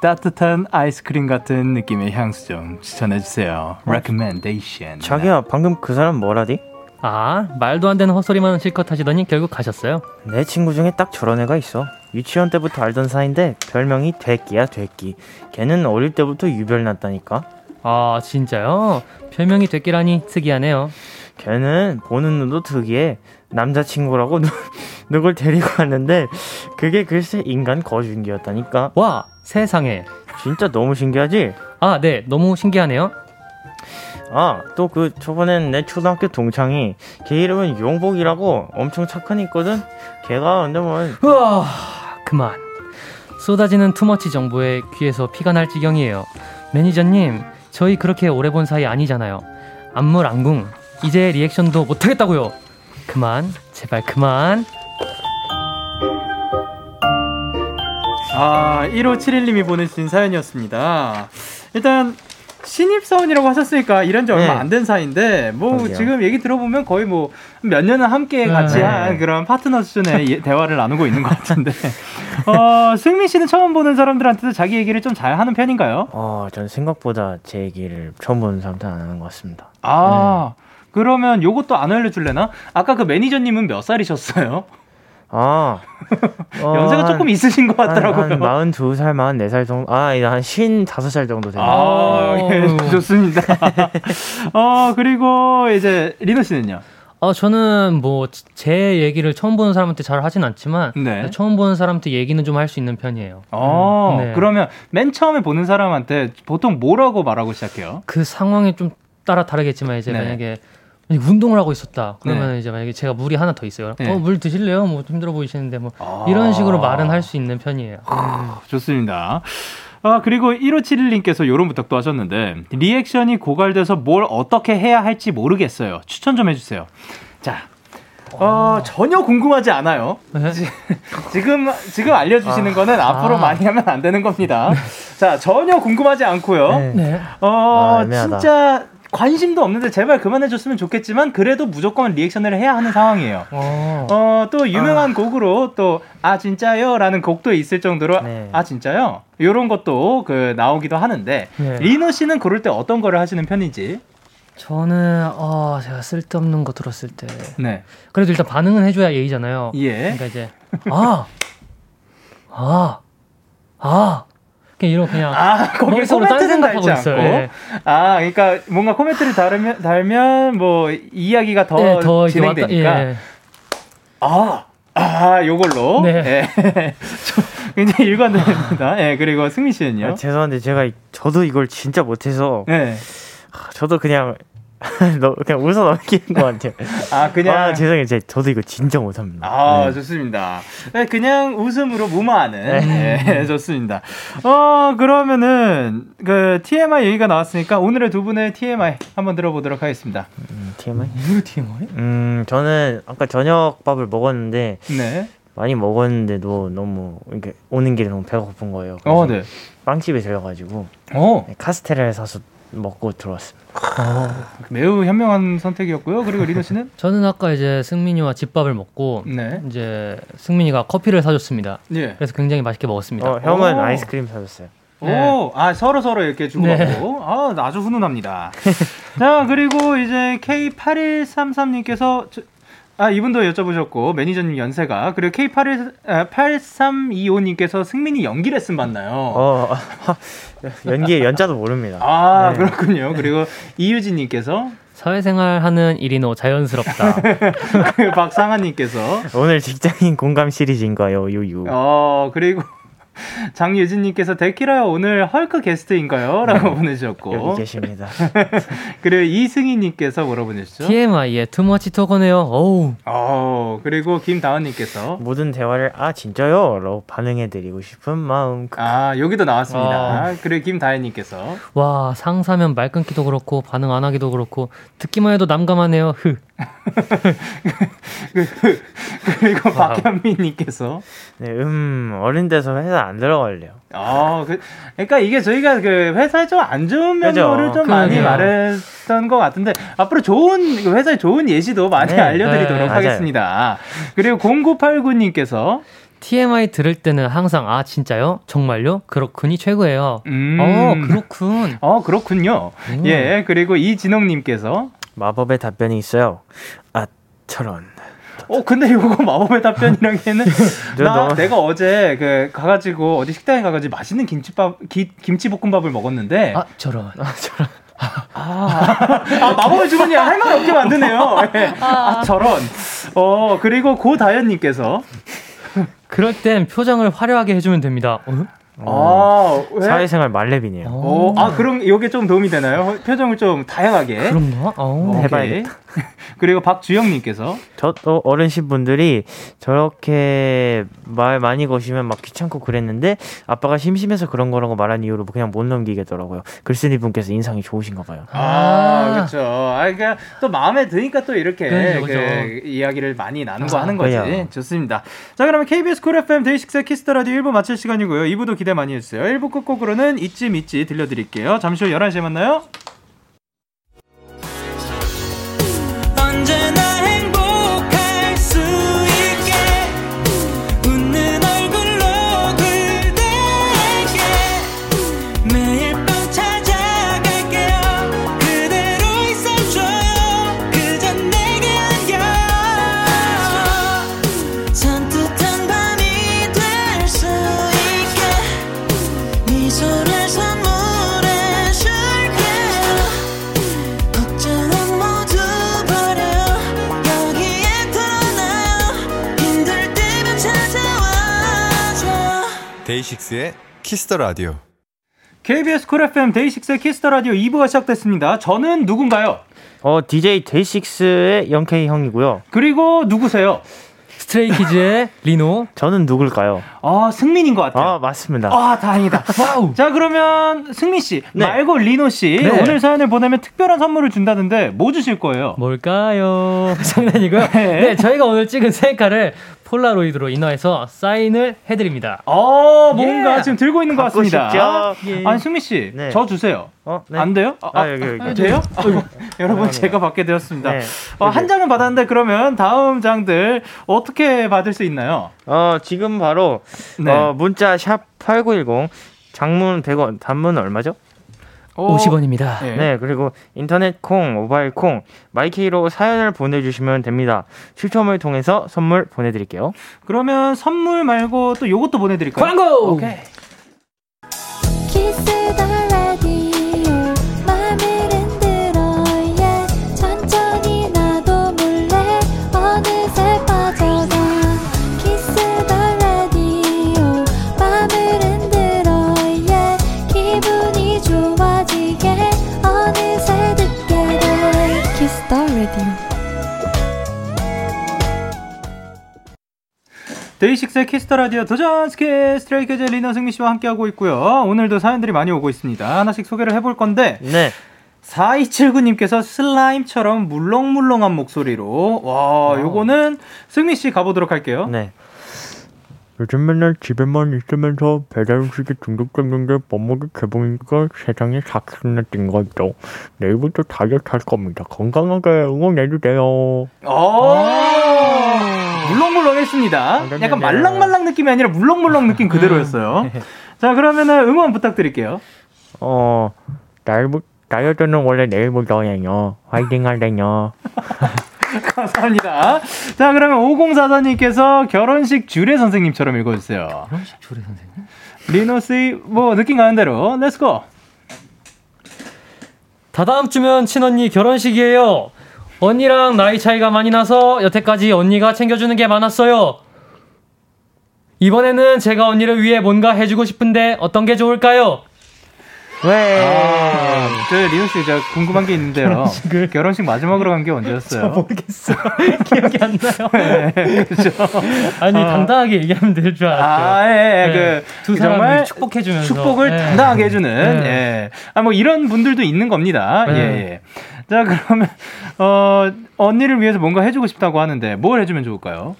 따뜻한 아이스크림 같은 느낌의 향수 좀 추천해 주세요. Recommendation. 자기야 방금 그 사람 뭐라디? 아, 말도 안 되는 헛소리만 실컷 하시더니 결국 가셨어요. 내 친구 중에 딱 저런 애가 있어 유치원 때부터 알던 사이인데 별명이 되끼야 되끼 걔는 어릴 때부터 유별났다니까 아, 진짜요? 별명이 됐기라니 특이하네요. 걔는 보는 눈도 특이해 남자친구라고 누, 누굴 데리고 왔는데 그게 글쎄 인간 거중기였다니까 와, 세상에. 진짜 너무 신기하지? 아, 네, 너무 신기하네요. 아 또 그 저번엔 내 초등학교 동창이 걔 이름은 용복이라고 엄청 착한 애 있거든 걔가 근데 뭐 우와, 그만. 쏟아지는 투머치 정보에 귀에서 피가 날 지경이에요. 매니저님, 저희 그렇게 오래 본 사이 아니잖아요. 안물 안궁. 이제 리액션도 못하겠다고요. 그만, 제발 그만. 아, 1571님이 보내주신 사연이었습니다. 일단 신입사원이라고 하셨으니까 일한 지 얼마 네. 안된 사이인데 뭐 그러게요. 지금 얘기 들어보면 거의 뭐 몇 년은 함께 같이 네. 한 그런 파트너 수준의 예- 대화를 나누고 있는 것 같은데 어, 승민 씨는 처음 보는 사람들한테도 자기 얘기를 좀 잘 하는 편인가요? 어, 전 생각보다 제 얘기를 처음 보는 사람도 안 하는 것 같습니다. 아 그러면 요것도 안 알려줄래나? 아까 그 매니저님은 몇 살이셨어요? 아, 어, 연세가 한- 조금 있으신 것 같더라고요. 한, 한 42살, 44살 정도, 아, 한 55살 정도 되네요. 아, 예. 좋습니다. 어, 그리고 이제 리노 씨는요? 어, 저는 뭐 제 얘기를 처음 보는 사람한테 잘 하진 않지만 네. 처음 보는 사람한테 얘기는 좀 할 수 있는 편이에요. 어, 네. 그러면 맨 처음에 보는 사람한테 보통 뭐라고 말하고 시작해요? 그 상황에 좀 따라 다르겠지만 이제 네. 만약에 운동을 하고 있었다. 그러면 이제 만약에 제가 물이 하나 더 있어요. 네. 어, 물 드실래요? 뭐 힘들어 보이시는데 뭐 아. 이런 식으로 말은 할 수 있는 편이에요. 좋습니다. 아, 그리고 1571님께서 이런 부탁도 하셨는데, 리액션이 고갈돼서 뭘 어떻게 해야 할지 모르겠어요. 추천 좀 해주세요. 자, 어, 전혀 궁금하지 않아요. 네. 지금, 지금 알려주시는 거는 앞으로 아. 많이 하면 안 되는 겁니다. 자, 전혀 궁금하지 않고요. 네. 네. 어, 아. 진짜 관심도 없는데 제발 그만해줬으면 좋겠지만, 그래도 무조건 리액션을 해야 하는 상황이에요. 어. 어, 또 유명한 곡으로 또, 아, 진짜요? 라는 곡도 있을 정도로, 네. 아, 진짜요? 요런 것도 그 나오기도 하는데, 네. 리노 씨는 고를 때 어떤 거를 하시는 편인지? 저는 어 제가 쓸데없는 거 들었을 때 네. 그래도 일단 반응은 해줘야 예의잖아요. 예. 그러니까 이제 아, 아, 아, 그냥 이런 그냥 아, 거기 코멘트는 달지 있어요. 않고. 예. 아, 그러니까 뭔가 코멘트를 달면, 달면 뭐 이야기가 더, 예, 더 이렇게 왔다- 진행되니까. 예. 아, 아, 요걸로. 네. 예. 저 굉장히 일관됩니다. 예, 그리고 승민 씨는요? 아, 죄송한데 제가 이- 저도 이걸 진짜 못해서 네. 아, 저도 그냥 너 그냥 웃어 넘기는 것 같아요. 아, 그냥. 아 죄송해요, 제 저도 이거 진짜 못합니다. 아, 네. 좋습니다. 네, 그냥 웃음으로 무마하는. 네, 좋습니다. 어, 그러면은, 그, TMI 얘기가 나왔으니까 오늘의 두 분의 TMI 한번 들어보도록 하겠습니다. 음, TMI? 이거 TMI? 음 저는 아까 저녁 밥을 먹었는데 네. 많이 먹었는데도 너무 이렇게 오는 길에 너무 배가 고픈 거예요. 그래서 어, 네. 빵집에 들려가지고 어, 네, 카스테라를 사서 먹고 들어왔습니다. 매우 현명한 선택이었고요. 그리고 리노 씨는 저는 아까 이제 승민이와 집밥을 먹고 네. 이제 승민이가 커피를 사줬습니다. 예. 그래서 굉장히 맛있게 먹었습니다. 어, 형은 오. 아이스크림 사줬어요. 오, 아 서로 서로 이렇게 주고받고, 아 아주 훈훈합니다. 자 그리고 이제 K8133님께서 아 이분도 여쭤보셨고 매니저님 연세가 그리고 K81 아, 8325님께서 승민이 연기 레슨 받나요? 어, 연기의 연자도 모릅니다. 아 네. 그렇군요. 그리고 이유진님께서 사회생활 하는 일이노 자연스럽다. 박상아님께서 오늘 직장인 공감 시리즈인가요, 유유? 어 그리고 장유진님께서 데키라요 오늘 헐크 게스트인가요? 라고 보내주셨고 여기 계십니다. 그리고 이승희님께서 뭐라 보내주셨죠? TMI의 투머치 토커네요. 어우. 어 그리고 김다은님께서 모든 대화를 아 진짜요? 라고 반응해드리고 싶은 마음. 아 여기도 나왔습니다. 아. 그리고 김다혜님께서 와 상사면 말 끊기도 그렇고 반응 안 하기도 그렇고 듣기만 해도 남감하네요. 흐. 그리고 박현민님께서 네, 음 어린 데서 회사 안 들어갈래요. 아 그, 그러니까 이게 저희가 그 회사에 좀 안 좋은 그죠. 면모를 좀 많이 그러게요. 말했던 것 같은데 앞으로 좋은 그 회사의 좋은 예시도 많이 네. 알려드리도록 네, 맞아요. 하겠습니다. 그리고 0989님께서 TMI 들을 때는 항상 아 진짜요? 정말요? 그렇군이 최고예요. 음. 어 그렇군. 어 그렇군요. 음. 예 그리고 이진홍님께서 마법의 답변이 있어요. 아 저런. 어 근데 이거 마법의 답변이라기에는 저나 너무- 내가 어제 그 가가지고 어디 식당에 가가지고 맛있는 김치밥 기, 김치볶음밥을 먹었는데 아 저런. 아, 아 마법의 주문이 할 말 없게 만드네요. 예. 아 저런. 어 그리고 고다현님께서 그럴 땐 표정을 화려하게 해주면 됩니다. 어? 아 왜? 사회생활 말레빈이에요. 어, 아 그럼 이게 좀 도움이 되나요? 표정을 좀 다양하게. 어. 오케이. 해봐야겠다. 그리고 박주영님께서 저도 어른신 분들이 저렇게 말 많이 거시면 막 귀찮고 그랬는데 아빠가 심심해서 그런 거라고 말한 이후로 그냥 못 넘기겠더라고요. 글쓴이 분께서 인상이 좋으신가 봐요. 아, 아. 그렇죠. 아, 그러니까 또 마음에 드니까 또 이렇게 그죠, 그죠. 그 이야기를 많이 나누고 아, 하는 거지. 그래요. 좋습니다. 자, 그러면 KBS 쿨 FM 데이식스의 키스 더 라디오 1부 마칠 시간이고요. 2부도 기대 많이 해주세요. 1부 끝곡으로는 ITZY 믿지 들려드릴게요. 잠시 후 11시에 만나요. 언제나 키스 더 라디오. KBS 쿨 FM 데이식스의 키스 더 라디오 2부가 시작됐습니다. 저는 누군가요? 어 DJ 데이식스의 영케이 형이고요. 그리고 누구세요? 스트레이키즈의 리노. 저는 누굴까요? 아, 승민인 것 같아요. 아 맞습니다. 아, 다행이다. Wow. 자, 그러면 승민 씨 네. 말고 리노 씨 네. 오늘 사연을 보내면 특별한 선물을 준다는데 뭐 주실 거예요? 뭘까요? 장난이고요. 네, 저희가 오늘 찍은 셀카를 폴라로이드로 인화해서 사인을 해드립니다. 어, 뭔가 예. 지금 들고 있는 것 같습니다. 싶죠? 예. 아니, 승민 씨, 네. 저 주세요. 어, 네. 안 돼요? 아, 아, 여기, 여기. 아, 돼요? 어이구, 여러분, 제가 받게 되었습니다. 네. 어. 한 장은 받았는데 그러면 다음 장들 어떻게 받을 수 있나요? 어 지금 바로 네. 어, 문자 샵 #8910 장문 100원, 단문 얼마죠? 어, 50원입니다. 네. 네, 그리고 인터넷 콩, 모바일 콩, 마이케이로 사연을 보내주시면 됩니다. 추첨을 통해서 선물 보내드릴게요. 그러면 선물 말고 또 요것도 보내드릴까요? 광고! 오케이. 데이식스의 키스 더 라디오 도전 스케 스트레이키즈 리노 승민 씨와 함께하고 있고요. 오늘도 사연들이 많이 오고 있습니다. 하나씩 소개를 해볼 건데 네, 4279님께서 슬라임처럼 물렁물렁한 목소리로 와 wow. 요거는 승민 씨 가보도록 할게요. 네. 요즘 맨날 집에만 있으면서 배달 음식에 중독됐는데 멍멍이 개봉이니까 세상에 사키로나 찐 거 있죠. 내일부터 다이어트 할 겁니다. 건강하게 응원해주세요. 어. 물렁물렁했습니다. 약간 말랑말랑 느낌이 아니라 물렁물렁 느낌 그대로였어요. 자, 그러면은 응원 부탁드릴게요. 어, 내일부, 다이어트는 원래 내일부터예요. 화이팅 하래요. 감사합니다. 자, 그러면 5044님께서 결혼식 주례 선생님처럼 읽어주세요. 결혼식 주례 선생님. 리노씨, 뭐, 느낌 가는 대로, let's go! 다다음 주면 친언니 결혼식이에요. 언니랑 나이 차이가 많이 나서 여태까지 언니가 챙겨주는 게 많았어요. 이번에는 제가 언니를 위해 뭔가 해주고 싶은데 어떤 게 좋을까요? 왜? 아, 저 리노씨, 제가 궁금한 게 있는데요. 결혼식을- 결혼식 마지막으로 간 게 언제였어요? 모르겠어요. 기억이 안 나요. 네, 그죠. 아니 당당하게 얘기하면 될 줄 알았죠. 아, 예, 예, 네, 그, 두그 정말 축복해주면서 축복을 예. 당당하게 해주는, 네. 예. 아, 뭐 이런 분들도 있는 겁니다. 네. 예, 예. 자, 그러면, 어, 언니를 위해서 뭔가 해주고 싶다고 하는데, 뭘 해주면 좋을까요?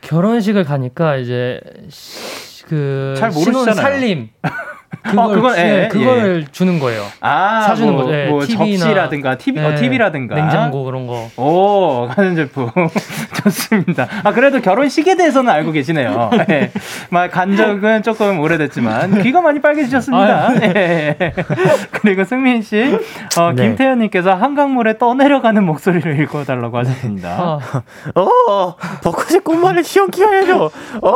결혼식을 가니까 이제 시- 그잘 신혼 모르시잖아요. 살림 그걸, 그건, 주- 예, 그걸 주는 거예요. 아, 사주는 뭐, 거죠. 예, 뭐 TV나, 접시라든가, TV, 어, 예, TV라든가. 냉장고 그런 거. 오, 가전 제품. 좋습니다. 아, 그래도 결혼식에 대해서는 알고 계시네요. 예. 막 간적은 조금 오래됐지만, 귀가 많이 빨개지셨습니다. 예. 그리고 승민 씨, 어, 네. 김태현님께서 한강물에 떠내려가는 목소리를 읽어달라고 하셨습니다. 아, 어, 벚꽃의 꽃말을 시험 기간에도, 어,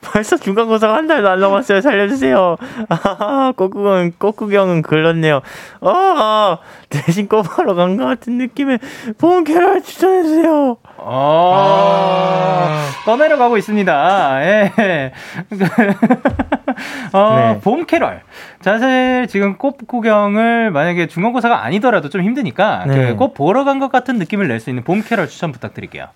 벌써 중간고사가 한안 남았어요. 살려주세요. 아, 꽃구경, 꽃구경은 글렀네요. 어, 대신 꽃보러 간 것 같은 느낌의 봄 캐럴 추천해주세요. 어, 떠내려 가고 있습니다. 예. 어, 네. 봄 캐럴. 사실 지금 꽃 구경을 만약에 중간고사가 아니더라도 좀 힘드니까 네. 그꽃 보러 간 것 같은 느낌을 낼 수 있는 봄 캐럴 추천 부탁드릴게요.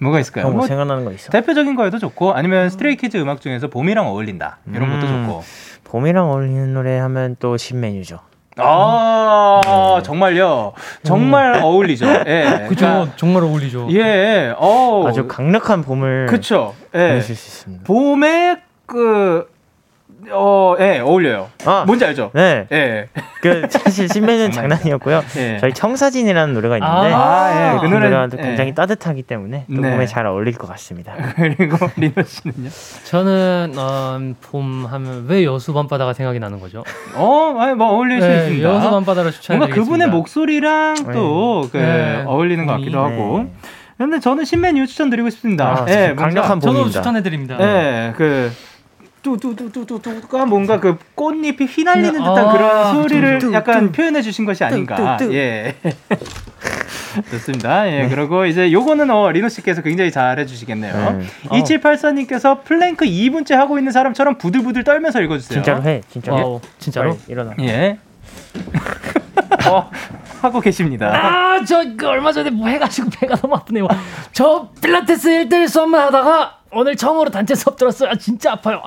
뭐가 있을까요? 형, 뭐뭐 생각나는 거 있어? 대표적인 거에도 좋고 아니면 스트레이키즈 음악 중에서 봄이랑 어울린다 이런 것도 음. 좋고. 봄이랑 어울리는 노래 하면 또 신메뉴죠. 아 네. 정말요. 정말 어울리죠. 예. 그죠. 그러니까 정말 어울리죠. 예. 어. 아주 강력한 봄을 그쵸. 예. 보내실 수 있습니다. 봄에 그, 어, 예, 어울려요. 아, 뭔지 알죠? 네. 예. 그 사실 신메뉴는 장난이었고요. 예. 저희 청사진이라는 노래가 있는데 아, 예. 그그 노래 노래가 굉장히 따뜻하기 때문에 또 네. 봄에 잘 어울릴 것 같습니다. 그리고 리노 씨는요? 저는 어, 봄 하면 왜 여수 밤바다가 생각이 나는 거죠? 어, 아니, 뭐 어울릴 수 네, 있습니다. 여수 밤바다를 뭔가 추천드리겠습니다. 그분의 목소리랑 또 그, 네. 어울리는 것 같기도 네. 하고. 근데 저는 신메뉴 추천드리고 싶습니다. 아, 예, 뭔가- 강력한 저도 봄입니다. 추천해드립니다. 예, 그 뚜뚜뚜뚜뚜뚜가 뭔가 그 꽃잎이 휘날리는 휘날- 듯한 아, 그런 소리를 약간 뚜. 표현해 주신 것이 아닌가. 예. 좋습니다. 예, 그리고 이제 요거는 어, 리노 씨께서 굉장히 잘 해주시겠네요. 네. 2784님께서 플랭크 2분째 하고 있는 사람처럼 부들부들 떨면서 읽어주세요. 진짜로 해, 진짜로. Wow, 진짜로? 빨리 일어나. 예. 어, 하고 계십니다. 아, 저 그 얼마 전에 뭐 해가지고 배가 너무 아프네요. 저 필라테스 1대1 수업만 하다가 오늘 처음으로 단체 수업 들었어요. 아, 진짜 아파요.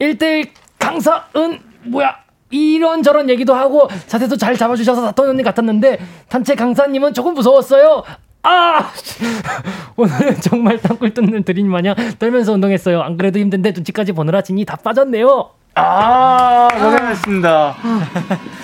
1대1 강사 은 뭐야? 이런저런 얘기도 하고 자세도 잘 잡아주셔서 사토 언니 같았는데 단체 강사님은 조금 무서웠어요. 아 오늘은 정말 땅굴 뚫는 드림 마냥 떨면서 운동했어요. 안 그래도 힘든데 눈치까지 보느라 진이 다 빠졌네요. 아, 고생하셨습니다.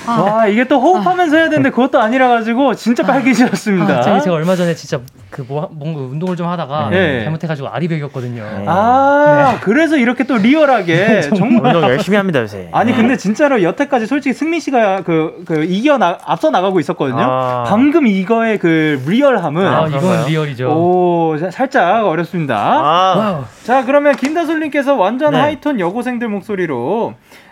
와, 이게 또 호흡하면서 해야 되는데 그것도 아니라 가지고 진짜 빨개지셨습니다. 아, 제가, 제가 얼마 전에 진짜 그 뭐, 뭔가 운동을 좀 하다가 네. 잘못해가지고 알이 베겼거든요. 네. 아, 그래서 이렇게 또 리얼하게 정말 운동 열심히 합니다 요새. 아니 근데 진짜로 여태까지 솔직히 승민 씨가 그, 그 이겨 나 앞서 나가고 있었거든요. 아. 방금 이거의 그 리얼함은 아? 이건 리얼이죠. 오 자, 살짝 어렵습니다. 아. 자 그러면 김다솔님께서 완전 네. high tone 여고생들 목소리로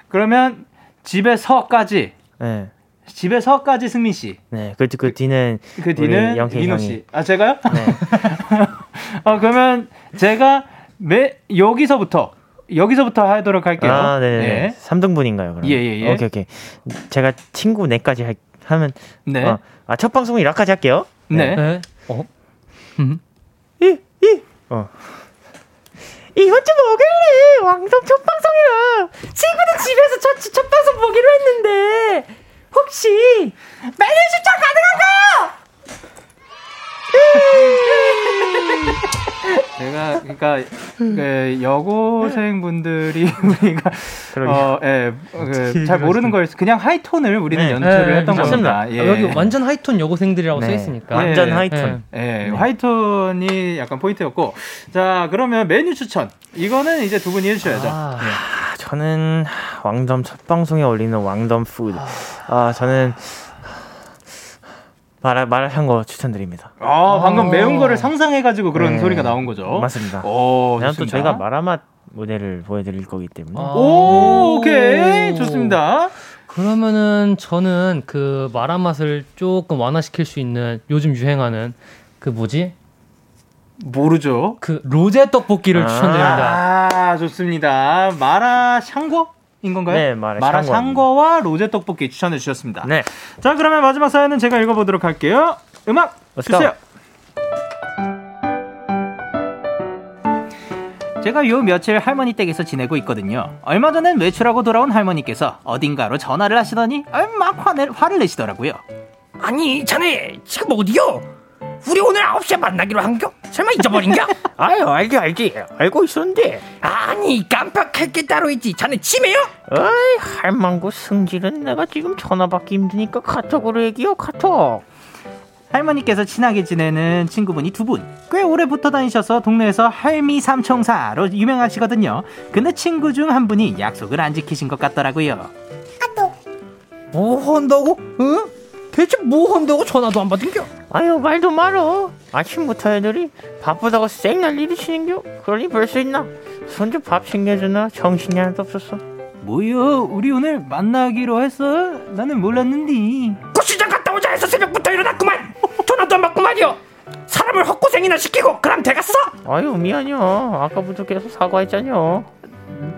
그러면 집에서까지 네, 집에서까지 승민 씨. 네. 그, 그 뒤는 그 뒤는 민호. 씨. 아 제가요? 네. 어 그러면 제가 매 여기서부터 여기서부터 하도록 할게요. 아, 네. 네. 예. 3등분인가요, 그럼? 예, 예, 예. 오케이, 오케이. 제가 친구 넷까지 하, 하면 네. 어, 아, 첫 방송은 이라까지 할게요. 네. 네. 어? 음? 이, 이. 어. 이것 좀 먹을래. 왕성 첫 방송이라. 친구들 집에서 첫, 첫 방송 보기로 했는데. 혹시 메뉴 추천 가능한가요? 제가 그러니까 그 여고생분들이 우리가. 어, 예, 그, 잘 모르는 거였어. 그냥 하이톤을 우리는 네. 연출을 네, 했던 맞습니다. 겁니다. 아, 여기 완전 하이톤 여고생들이라고 네. 써 있으니까. 완전 예. 하이톤. 예, 화이톤이 약간 포인트였고. 자, 그러면 메뉴 추천. 이거는 이제 두 분이 해주셔야죠. 아, 아, 저는 왕덤 첫 방송에 올리는 왕덤 푸드. 아, 저는 마라 마라샹궈 추천드립니다. 아, 방금 어. 매운 거를 상상해가지고 그런 네. 소리가 나온 거죠. 맞습니다. 오, 그냥 또 좋습니다. 저희가 마라맛 모델을 보여드릴 거기 때문에. 아. 오, 오케이. 좋습니다. 그러면은 저는 그 마라 맛을 조금 완화시킬 수 있는 요즘 유행하는 그 뭐지? 모르죠. 그 로제 떡볶이를 아. 추천드립니다. 아, 좋습니다. 마라 샹궈 인 건가요? 네, 마라 마라 샹궈. 샹궈와 로제 떡볶이 추천해 주셨습니다. 네. 자, 그러면 마지막 사연은 제가 읽어 보도록 할게요. 음악 Let's 주세요. 제가 요 며칠 할머니 댁에서 지내고 있거든요. 얼마 전엔 외출하고 돌아온 할머니께서 어딘가로 전화를 하시더니 막 화를, 화를 내시더라고요. 아니 자네 지금 어디요? 우리 오늘 9시에 만나기로 한겨? 설마 잊어버린겨? 아유, 알지, 알지. 알고 있었는데. 아니 깜빡할 게 따로 있지 자네 치매요? 어이, 할망구 승질은 내가 지금 전화 받기 힘드니까 카톡으로 얘기요, 카톡. 할머니께서 친하게 지내는 친구분이 두 분. 꽤 오래 붙어 다니셔서 동네에서 할미 삼총사로 유명하시거든요. 근데 친구 중 한 분이 약속을 안 지키신 것 같더라고요. 뭐 한다고? 응? 대체 뭐 한다고 전화도 안 받은겨? 아유, 말도 말어. 아침부터 애들이 바쁘다고 쌩 난리를 치는겨. 그러니 볼수 있나? 손좀밥 챙겨주나? 정신이 하나도 없었어. 뭐요? 우리 오늘 만나기로 했어? 나는 몰랐는데. 고시장 갔다 오자 해서 새벽부터 일어났구만 전화도 안 받구만요 사람을 헛고생이나 시키고 그럼 되겠어? 아유, 미안해요. 아까부터 계속 사과했잖여.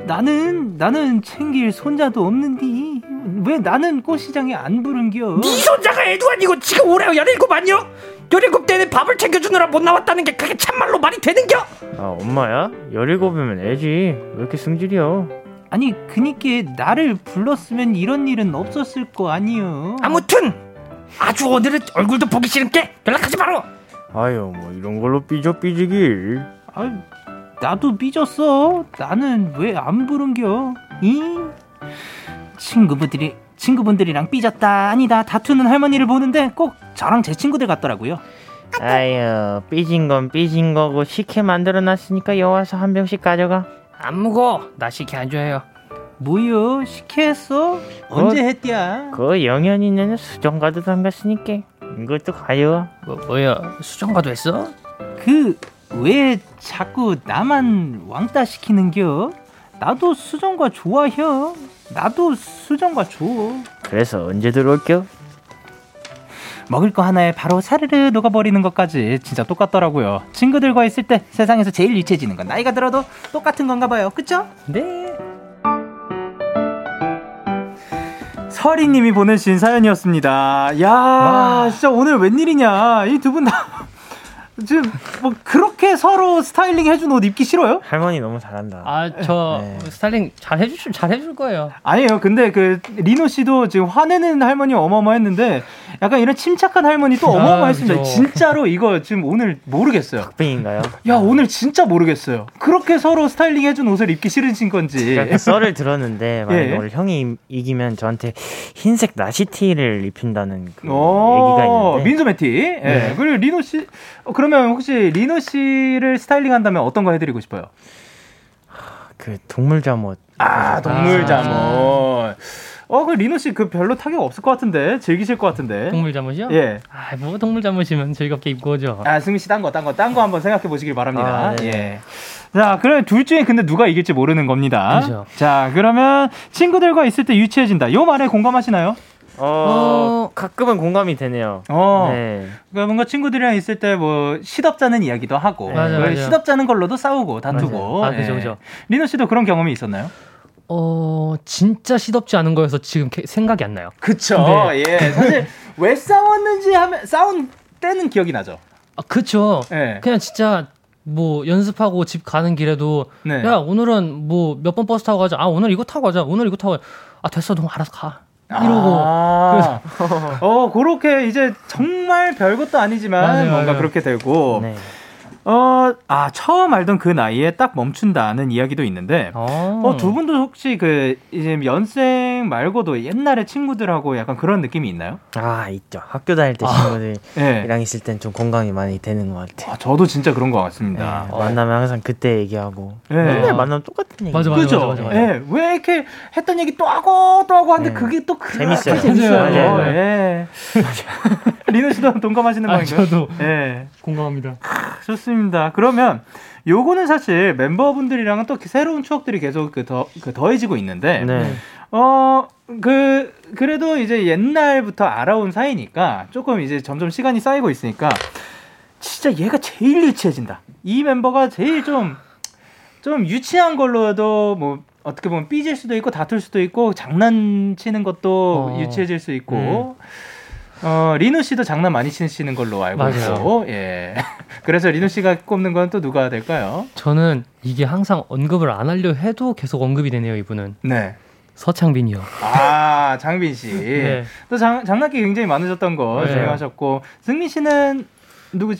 나는 나는 챙길 손자도 없는데 왜 나는 꽃시장에 안 부른겨? 네 손자가 애도 아니고 지금 올해 17아니요? 17 때는 밥을 챙겨주느라 못 나왔다는 게 그게 참말로 말이 되는겨? 아, 엄마야? 17이면 애지. 왜 이렇게 승질이여? 아니 그니께 나를 불렀으면 이런 일은 없었을 거 아니요. 아무튼 아주 오늘은 얼굴도 보기 싫은 게 연락하지 마라 아유, 뭐 이런 걸로 삐져 삐지길. 아, 나도 삐졌어. 나는 왜 안 부른겨? 이 친구분들이 친구분들이랑 삐졌다 아니다 다투는 할머니를 보는데 꼭 저랑 제 친구들 같더라고요. 아유, 삐진 건 삐진 거고 식혜 만들어 놨으니까 여와서 한 병씩 가져가. 안 무거 나 식혜 안 좋아해요 뭐요? 식혜했어? 언제 했디야? 그 영현이는 수정가도 담갔으니까 이것도 가져와. 뭐, 뭐야 수정과도 했어? 그 왜 자꾸 나만 왕따 시키는겨? 나도 수정과 좋아혀. 나도 수정과 줘. 그래서 언제 들어올겨? 먹을 거 하나에 바로 사르르 녹아버리는 것까지 진짜 똑같더라고요. 친구들과 있을 때 세상에서 제일 유치해지는 건 나이가 들어도 똑같은 건가 봐요. 그쵸? 네. 서리님이 보내주신 사연이었습니다. 야, 진짜 오늘 웬일이냐. 이 두 분 다. 지금 뭐 그렇게 서로 스타일링 해준 옷 입기 싫어요? 할머니 너무 잘한다. 아, 저 네. 스타일링 잘 해줄 잘 해줄 거예요. 아니에요. 근데 그 리노 씨도 지금 화내는 할머니 어마어마했는데 약간 이런 침착한 할머니 또 어마어마했습니다. 아. 진짜로 이거 지금 오늘 모르겠어요. 빙의인가요? 야 오늘 진짜 모르겠어요. 그렇게 서로 스타일링 해준 옷을 입기 싫으신 건지. 제가 그 썰을 들었는데 만약에 예. 오늘 형이 이- 이기면 저한테 흰색 나시티를 입힌다는 그 오, 얘기가 있는데 민소매 티. 예. 네. 그리고 리노 씨 어, 그 러면 혹시 리노 씨를 스타일링한다면 어떤 거 해드리고 싶어요? 그 동물 잠옷 아 동물 잠옷. 어, 그 리노 씨 그 별로 타격 없을 것 같은데 즐기실 것 같은데. 동물 잠옷이요? 예. 아, 뭐 동물 잠옷이면 즐겁게 입고 오죠. 아, 승민 씨 딴 거, 딴 거, 딴 거 한번 생각해 보시길 바랍니다. 아, 네. 예. 자, 그럼 둘 중에 근데 누가 이길지 모르는 겁니다. 그죠. 자, 그러면 친구들과 있을 때 유치해진다. 요 말에 공감하시나요? 어, 어. 가끔은 공감이 되네요. 어. 네. 그러니까 뭔가 친구들이랑 있을 때 뭐 시덥잖은 이야기도 하고, 맞아, 왜 맞아. 시덥잖은 걸로도 싸우고 다투고. 맞아요. 아, 그죠, 예. 그죠. 리노 씨도 그런 경험이 있었나요? 어, 진짜 시덥지 않은 거여서 지금 게- 생각이 안 나요. 그쵸. 네. 예. 사실 왜 싸웠는지 하면 싸운 때는 기억이 나죠. 아, 그쵸. 예. 그냥 진짜 뭐 연습하고 집 가는 길에도 네. 야 오늘은 뭐 몇 번 버스 타고 가자. 아 오늘 이거 타고 가자. 오늘 이거 타고 가자. 아 됐어, 너 알아서 가. 이러고 아, 어, 그렇게 이제 정말 별것도 아니지만 맞아요, 뭔가 맞아요. 그렇게 되고. 네. 어, 아, 처음 알던 그 나이에 딱 멈춘다는 이야기도 있는데, 어, 어, 두 분도 혹시 그, 이제 연 생 말고도 옛날에 친구들하고 약간 그런 느낌이 있나요? 아 있죠. 학교 다닐 때 친구들이랑 네. 있을 땐 좀 공감이 많이 되는 것 같아요. 아, 저도 진짜 그런 것 같습니다. 네, 만나면 항상 그때 얘기하고 네. 맨날 만나면 똑같은 얘기. 맞아, 맞아, 그죠? 맞아, 맞아, 맞아. 예, 왜 이렇게 했던 얘기 또 하고 또 하고 하는데 네. 그게 또 그, 재밌어요. 재밌어요. 맞아요, 맞아요. 예. 리노 씨도 동감하시는 아, 거인가요? 저도. 예. 공감합니다. 좋습니다. 그러면 요거는 사실 멤버분들이랑은 또 새로운 추억들이 계속 그 더, 그 더해지고 있는데, 네. 어, 그, 그래도 이제 옛날부터 알아온 사이니까 조금 이제 점점 시간이 쌓이고 있으니까 진짜 얘가 제일 유치해진다. 이 멤버가 제일 좀, 좀 유치한 걸로도 뭐 어떻게 보면 삐질 수도 있고 다툴 수도 있고 장난치는 것도 어. 유치해질 수 있고 어, 리노 씨도 장난 많이 치시는 걸로 알고. 있고, 예. 그래서 리노 씨가 꼽는 건 또 누가 될까요? 저는 이게 항상 언급을 안 하려 해도 계속 언급이 되네요, 이분은. 네. 서창빈이요. 아, 장빈 씨. 네. 또 장, 장난기 굉장히 많으셨던 거 네. 조용하셨고 승민 씨는 누구?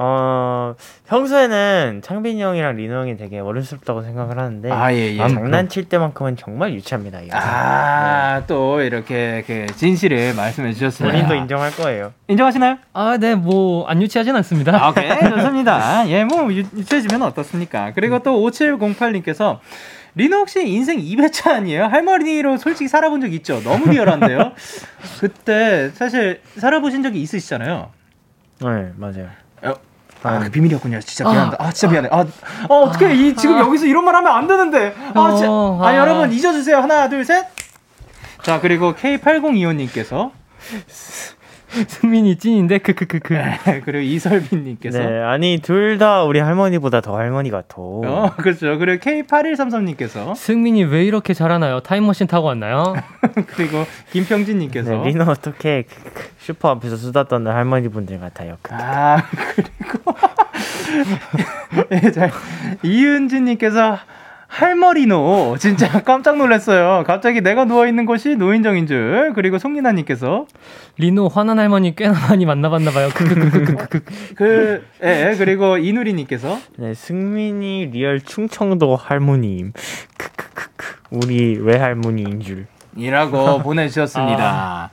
어 평소에는 창빈이 형이랑 리노 형이 되게 어른스럽다고 생각을 하는데 아, 예, 예. 장난칠 때만큼은 정말 유치합니다. 이 형은. 아, 또 이렇게 그 진실을 말씀해 주셨습니다. 본인도 인정할 거예요. 인정하시나요? 아, 네, 뭐, 안 유치하진 않습니다. 아, 오케이. 좋습니다. 예, 뭐 유, 유치해지면 어떻습니까? 그리고 또 5708님께서 리노 혹시 인생 2회차 아니에요? 할머니로 솔직히 살아본 적 있죠? 너무 리얼한데요? 그때 사실 살아보신 적이 있으시잖아요. 네 맞아요. 어, 아, 그 비밀이었군요. 진짜 미안하다. 아, 진짜 미안해. 아, 어, 어떻게 이 지금 여기서 이런 말 하면 안 되는데. 아, 진짜. 어, 아, 아. 여러분 잊어 주세요. 하나, 둘, 셋. 자, 그리고 K8025님께서 승민이 찐인데, 크크크크. 그리고 이설빈님께서 네 아니 둘 다 우리 할머니보다 더 할머니 같아. 어, 그렇죠. 그리고 K8133님께서 승민이 왜 이렇게 잘하나요? 타임머신 타고 왔나요? 그리고 김평진님께서 네, 리노 어떻게 그, 그 슈퍼 앞에서 수다 떠는 할머니 분들 같아요. 그, 아 그리고 예, 자, 이은진님께서 할머니노 진짜 깜짝 놀랐어요. 갑자기 내가 누워 있는 곳이 노인정인 줄. 그리고 송리나님께서 리노 화난 할머니 꽤나 많이 만나봤나 봐요. 크크크크크크. 그 예, 그리고 이누리님께서 네 승민이 real 충청도 할머니임. 크크크크 우리 외할머니인 줄. 이라고 보내주셨습니다.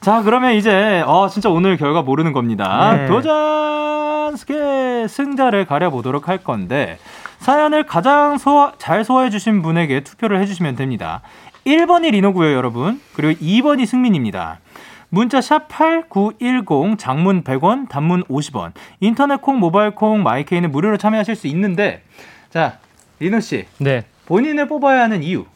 자, 그러면 이제 어 진짜 오늘 결과 모르는 겁니다. 네. 도전 스케 승자를 가려보도록 할 건데 사연을 가장 소화, 잘 소화해 주신 분에게 투표를 해주시면 됩니다. 1번이 리노고요, 여러분. 그리고 2번이 승민입니다. 문자 샵 8910 장문 100원 단문 50원 인터넷 콩 모바일 콩 마이케이는 무료로 참여하실 수 있는데 자 리노 씨 네. 본인을 뽑아야 하는 이유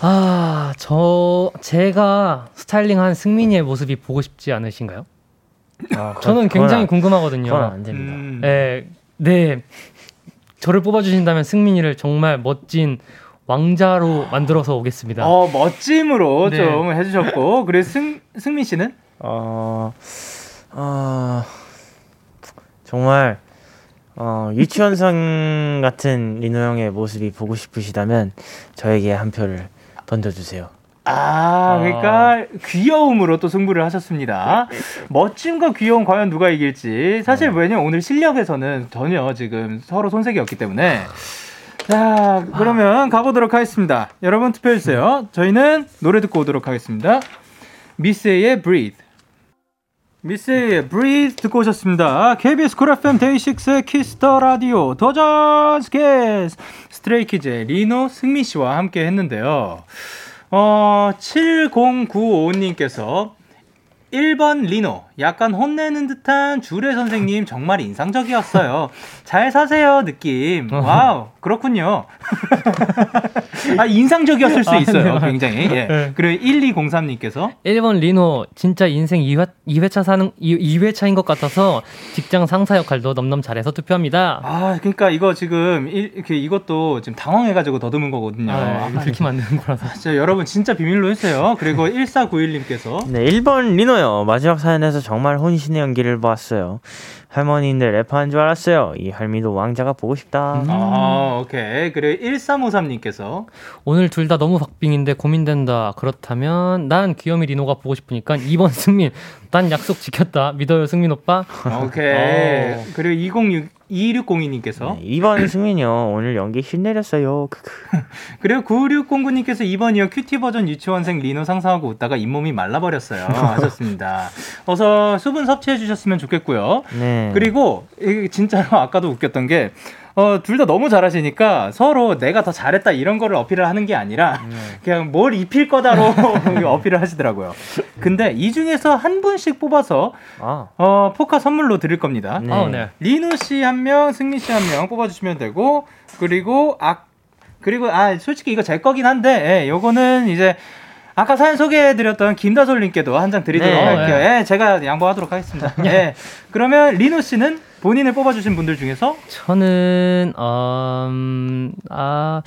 아, 저, 제가 스타일링한 승민이의 모습이 보고 싶지 않으신가요? 아, 저는 굉장히 안- 궁금하거든요. 그건 안 됩니다. 음. 네, 네. 저를 뽑아주신다면 승민이를 정말 멋진 왕자로 만들어서 오겠습니다. 어 멋짐으로 네. 좀 해주셨고 그리고 승 승민 씨는 어, 어, 정말 어, 유치원생 같은 리노 형의 모습이 보고 싶으시다면 저에게 한 표를 던져주세요. 아 그러니까 귀여움으로 또 승부를 하셨습니다. 멋짐과 귀여움 과연 누가 이길지 사실 왜냐면 오늘 실력에서는 전혀 지금 서로 손색이 없기 때문에 자 그러면 가보도록 하겠습니다. 여러분 투표해 주세요. 저희는 노래 듣고 오도록 하겠습니다. 미스의 Breathe. 미스의 Breathe 듣고 오셨습니다. KBS Cool FM 데이식스의 Kiss the Radio 도전 스케스 스트레이키즈의 리노 승민 씨와 함께 했는데요. 어, 7095님께서 1번 리노 약간 혼내는 듯한 주례 선생님 정말 인상적이었어요. 잘 사세요 느낌. 와우 그렇군요. 아 인상적이었을 수 있어요. 굉장히. 예. 그리고 1203님께서 1번 리노 진짜 인생 2회, 2회차 사는 2, 회차인 것 같아서 직장 상사 역할도 넘넘 잘해서 투표합니다. 아 그러니까 이거 지금 일, 이렇게 이것도 지금 당황해 가지고 더듬은 거거든요. 아, 이거 들키면 안 되는 거라서. 진짜 여러분 진짜 비밀로 해주세요. 그리고 1491님께서 네, 1번 리노 요. 마지막 사연에서 정말 혼신의 연기를 보았어요. 할머니인데 래퍼한 줄 알았어요. 이 할미도 왕자가 보고 싶다. 아 오케이 그리고 1353님께서 있어요. 오늘 둘 다 너무 박빙인데 고민된다. 그렇다면 난 귀요미 리노가 보고 싶으니까 2번 승민. 난 약속 지켰다. 믿어요 승민 오빠. 오케이. 어. 그리고 206 2602님께서 네, 2번 승민이요. 오늘 연기 신내렸어요. 크크. 그리고 9609님께서 2번이요 큐티 버전 유치원생 리노 상상하고 웃다가 잇몸이 말라버렸어요. 하셨습니다. 어서 수분 섭취해 주셨으면 좋겠고요. 네. 그리고 진짜로 아까도 웃겼던 게 어, 둘 다 너무 잘하시니까 서로 내가 더 잘했다 이런 거를 어필을 하는 게 아니라 그냥 뭘 입힐 거다로 어필을 하시더라고요. 근데 이 중에서 한 분씩 뽑아서 아, 어, 포카 선물로 드릴 겁니다. 네. 아, 네. 리노 씨 한 명, 승민 씨 한 명 뽑아주시면 되고 그리고 아 그리고 아 솔직히 이거 제 거긴 한데 예, 요거는 이제 아까 사연 소개해드렸던 김다솔님께도 한 장 드리도록 네. 할게요. 예, 제가 양보하도록 하겠습니다. 예. 그러면 리노 씨는 본인을 뽑아주신 분들 중에서 저는 음, 아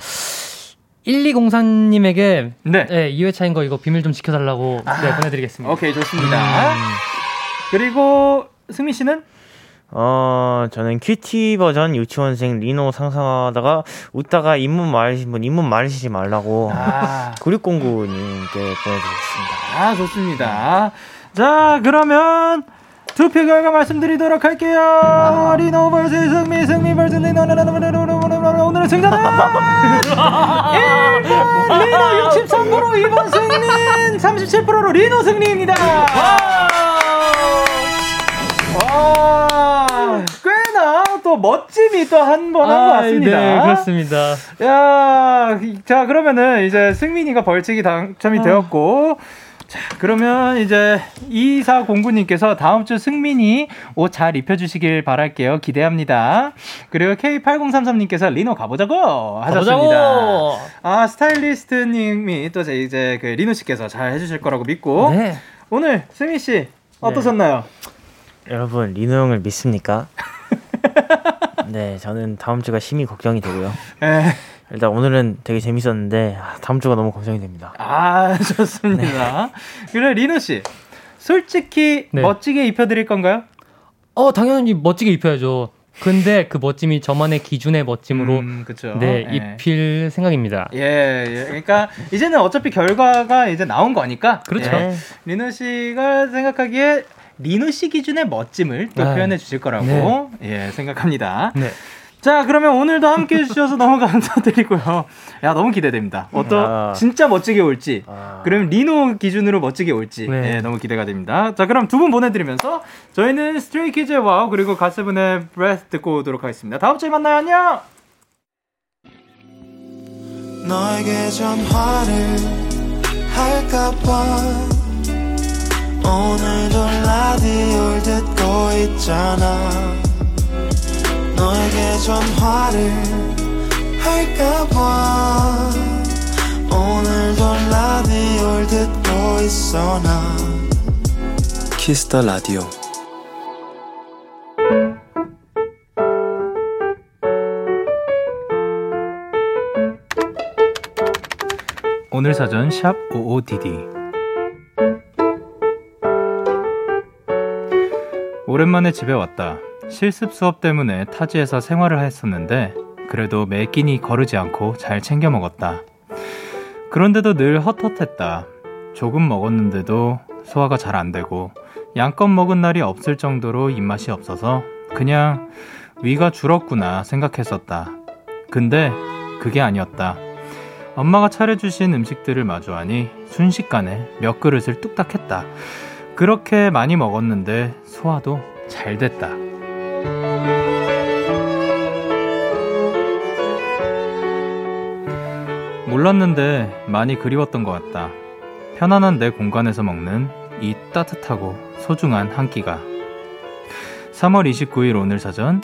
1204님에게 네. 네, 2회차인 거 이거 비밀 좀 지켜달라고 네, 보내드리겠습니다. 오케이 좋습니다. 그리고 승민 씨는 어, 저는 cutie 버전 유치원생 리노 상상하다가 웃다가 잇몸 마르신 분 잇몸 마르시지 말라고 아, 9609님께 보내드리겠습니다. 아 좋습니다. 자 그러면 투표 결과 말씀드리도록 할게요. 리노 vs 승민, 승민 vs 리노. 오늘의 승자는 1번 리노 63%, 2번 승민 37%로 리노 승리입니다. 와, 꽤나 또 멋짐이 또 한 번 한 것 아, 같습니다. 네, 그렇습니다. 야, 자 그러면은 이제 승민이가 벌칙이 당첨이 되었고. 자, 그러면 이제 2409님께서 다음 주 승민이 옷 잘 입혀주시길 바랄게요. 기대합니다. 그리고 K8033님께서 리노 가보자고 하셨습니다. 가보자고! 아, 스타일리스트님이 또 제- 이제 그 리노 씨께서 잘 해주실 거라고 믿고. 네. 오늘 승민 씨 어떠셨나요? 여러분, 리노 형을 믿습니까? 네, 저는 다음 주가 심히 걱정이 되고요. 에, 일단 오늘은 되게 재밌었는데 아, 다음 주가 너무 걱정이 됩니다. 아, 좋습니다. 그래, 리노 씨. 솔직히 네. 멋지게 입혀드릴 건가요? 어, 당연히 멋지게 입혀야죠. 근데 그 멋짐이 저만의 기준의 멋짐으로 음, 그쵸. 네, 예. 입힐 생각입니다. 예, 예. 그러니까 이제는 어차피 결과가 이제 나온 거니까. 그렇죠. 예. 리노 씨가 생각하기에 리노 씨 기준의 멋짐을 또 아, 표현해 주실 거라고 예, 생각합니다. 네. 자, 그러면 오늘도 함께 해주셔서 너무 감사드리고요. 야, 너무 기대됩니다. 어떤 아. 진짜 멋지게 올지, 아. 그럼 리노 기준으로 멋지게 올지, 네. 예, 너무 기대가 됩니다. 자, 그럼 두 분 보내드리면서 저희는 스트레이 키즈의 WOW 그리고 갓세븐의 Breath 듣고 오도록 하겠습니다. 다음 주에 만나요. 안녕. 너에게 전화를 할까봐 오늘도 라디오를 듣고 있잖아 너에게 전화를 할까봐 오늘도 라디오를 듣고 있어 나. 키스터 라디오 오늘 사전 샵 55DD 오랜만에 집에 왔다. 실습 수업 때문에 타지에서 생활을 했었는데 그래도 매 끼니 거르지 않고 잘 챙겨 먹었다. 그런데도 늘 헛헛했다. 조금 먹었는데도 소화가 잘 안 되고 양껏 먹은 날이 없을 정도로 입맛이 없어서 그냥 위가 줄었구나 생각했었다. 근데 그게 아니었다. 엄마가 차려주신 음식들을 마주하니 순식간에 몇 그릇을 뚝딱 했다. 그렇게 많이 먹었는데 소화도 잘 됐다. 몰랐는데 많이 그리웠던 것 같다. 편안한 내 공간에서 먹는 이 따뜻하고 소중한 한 끼가. 3월 29일 오늘 사전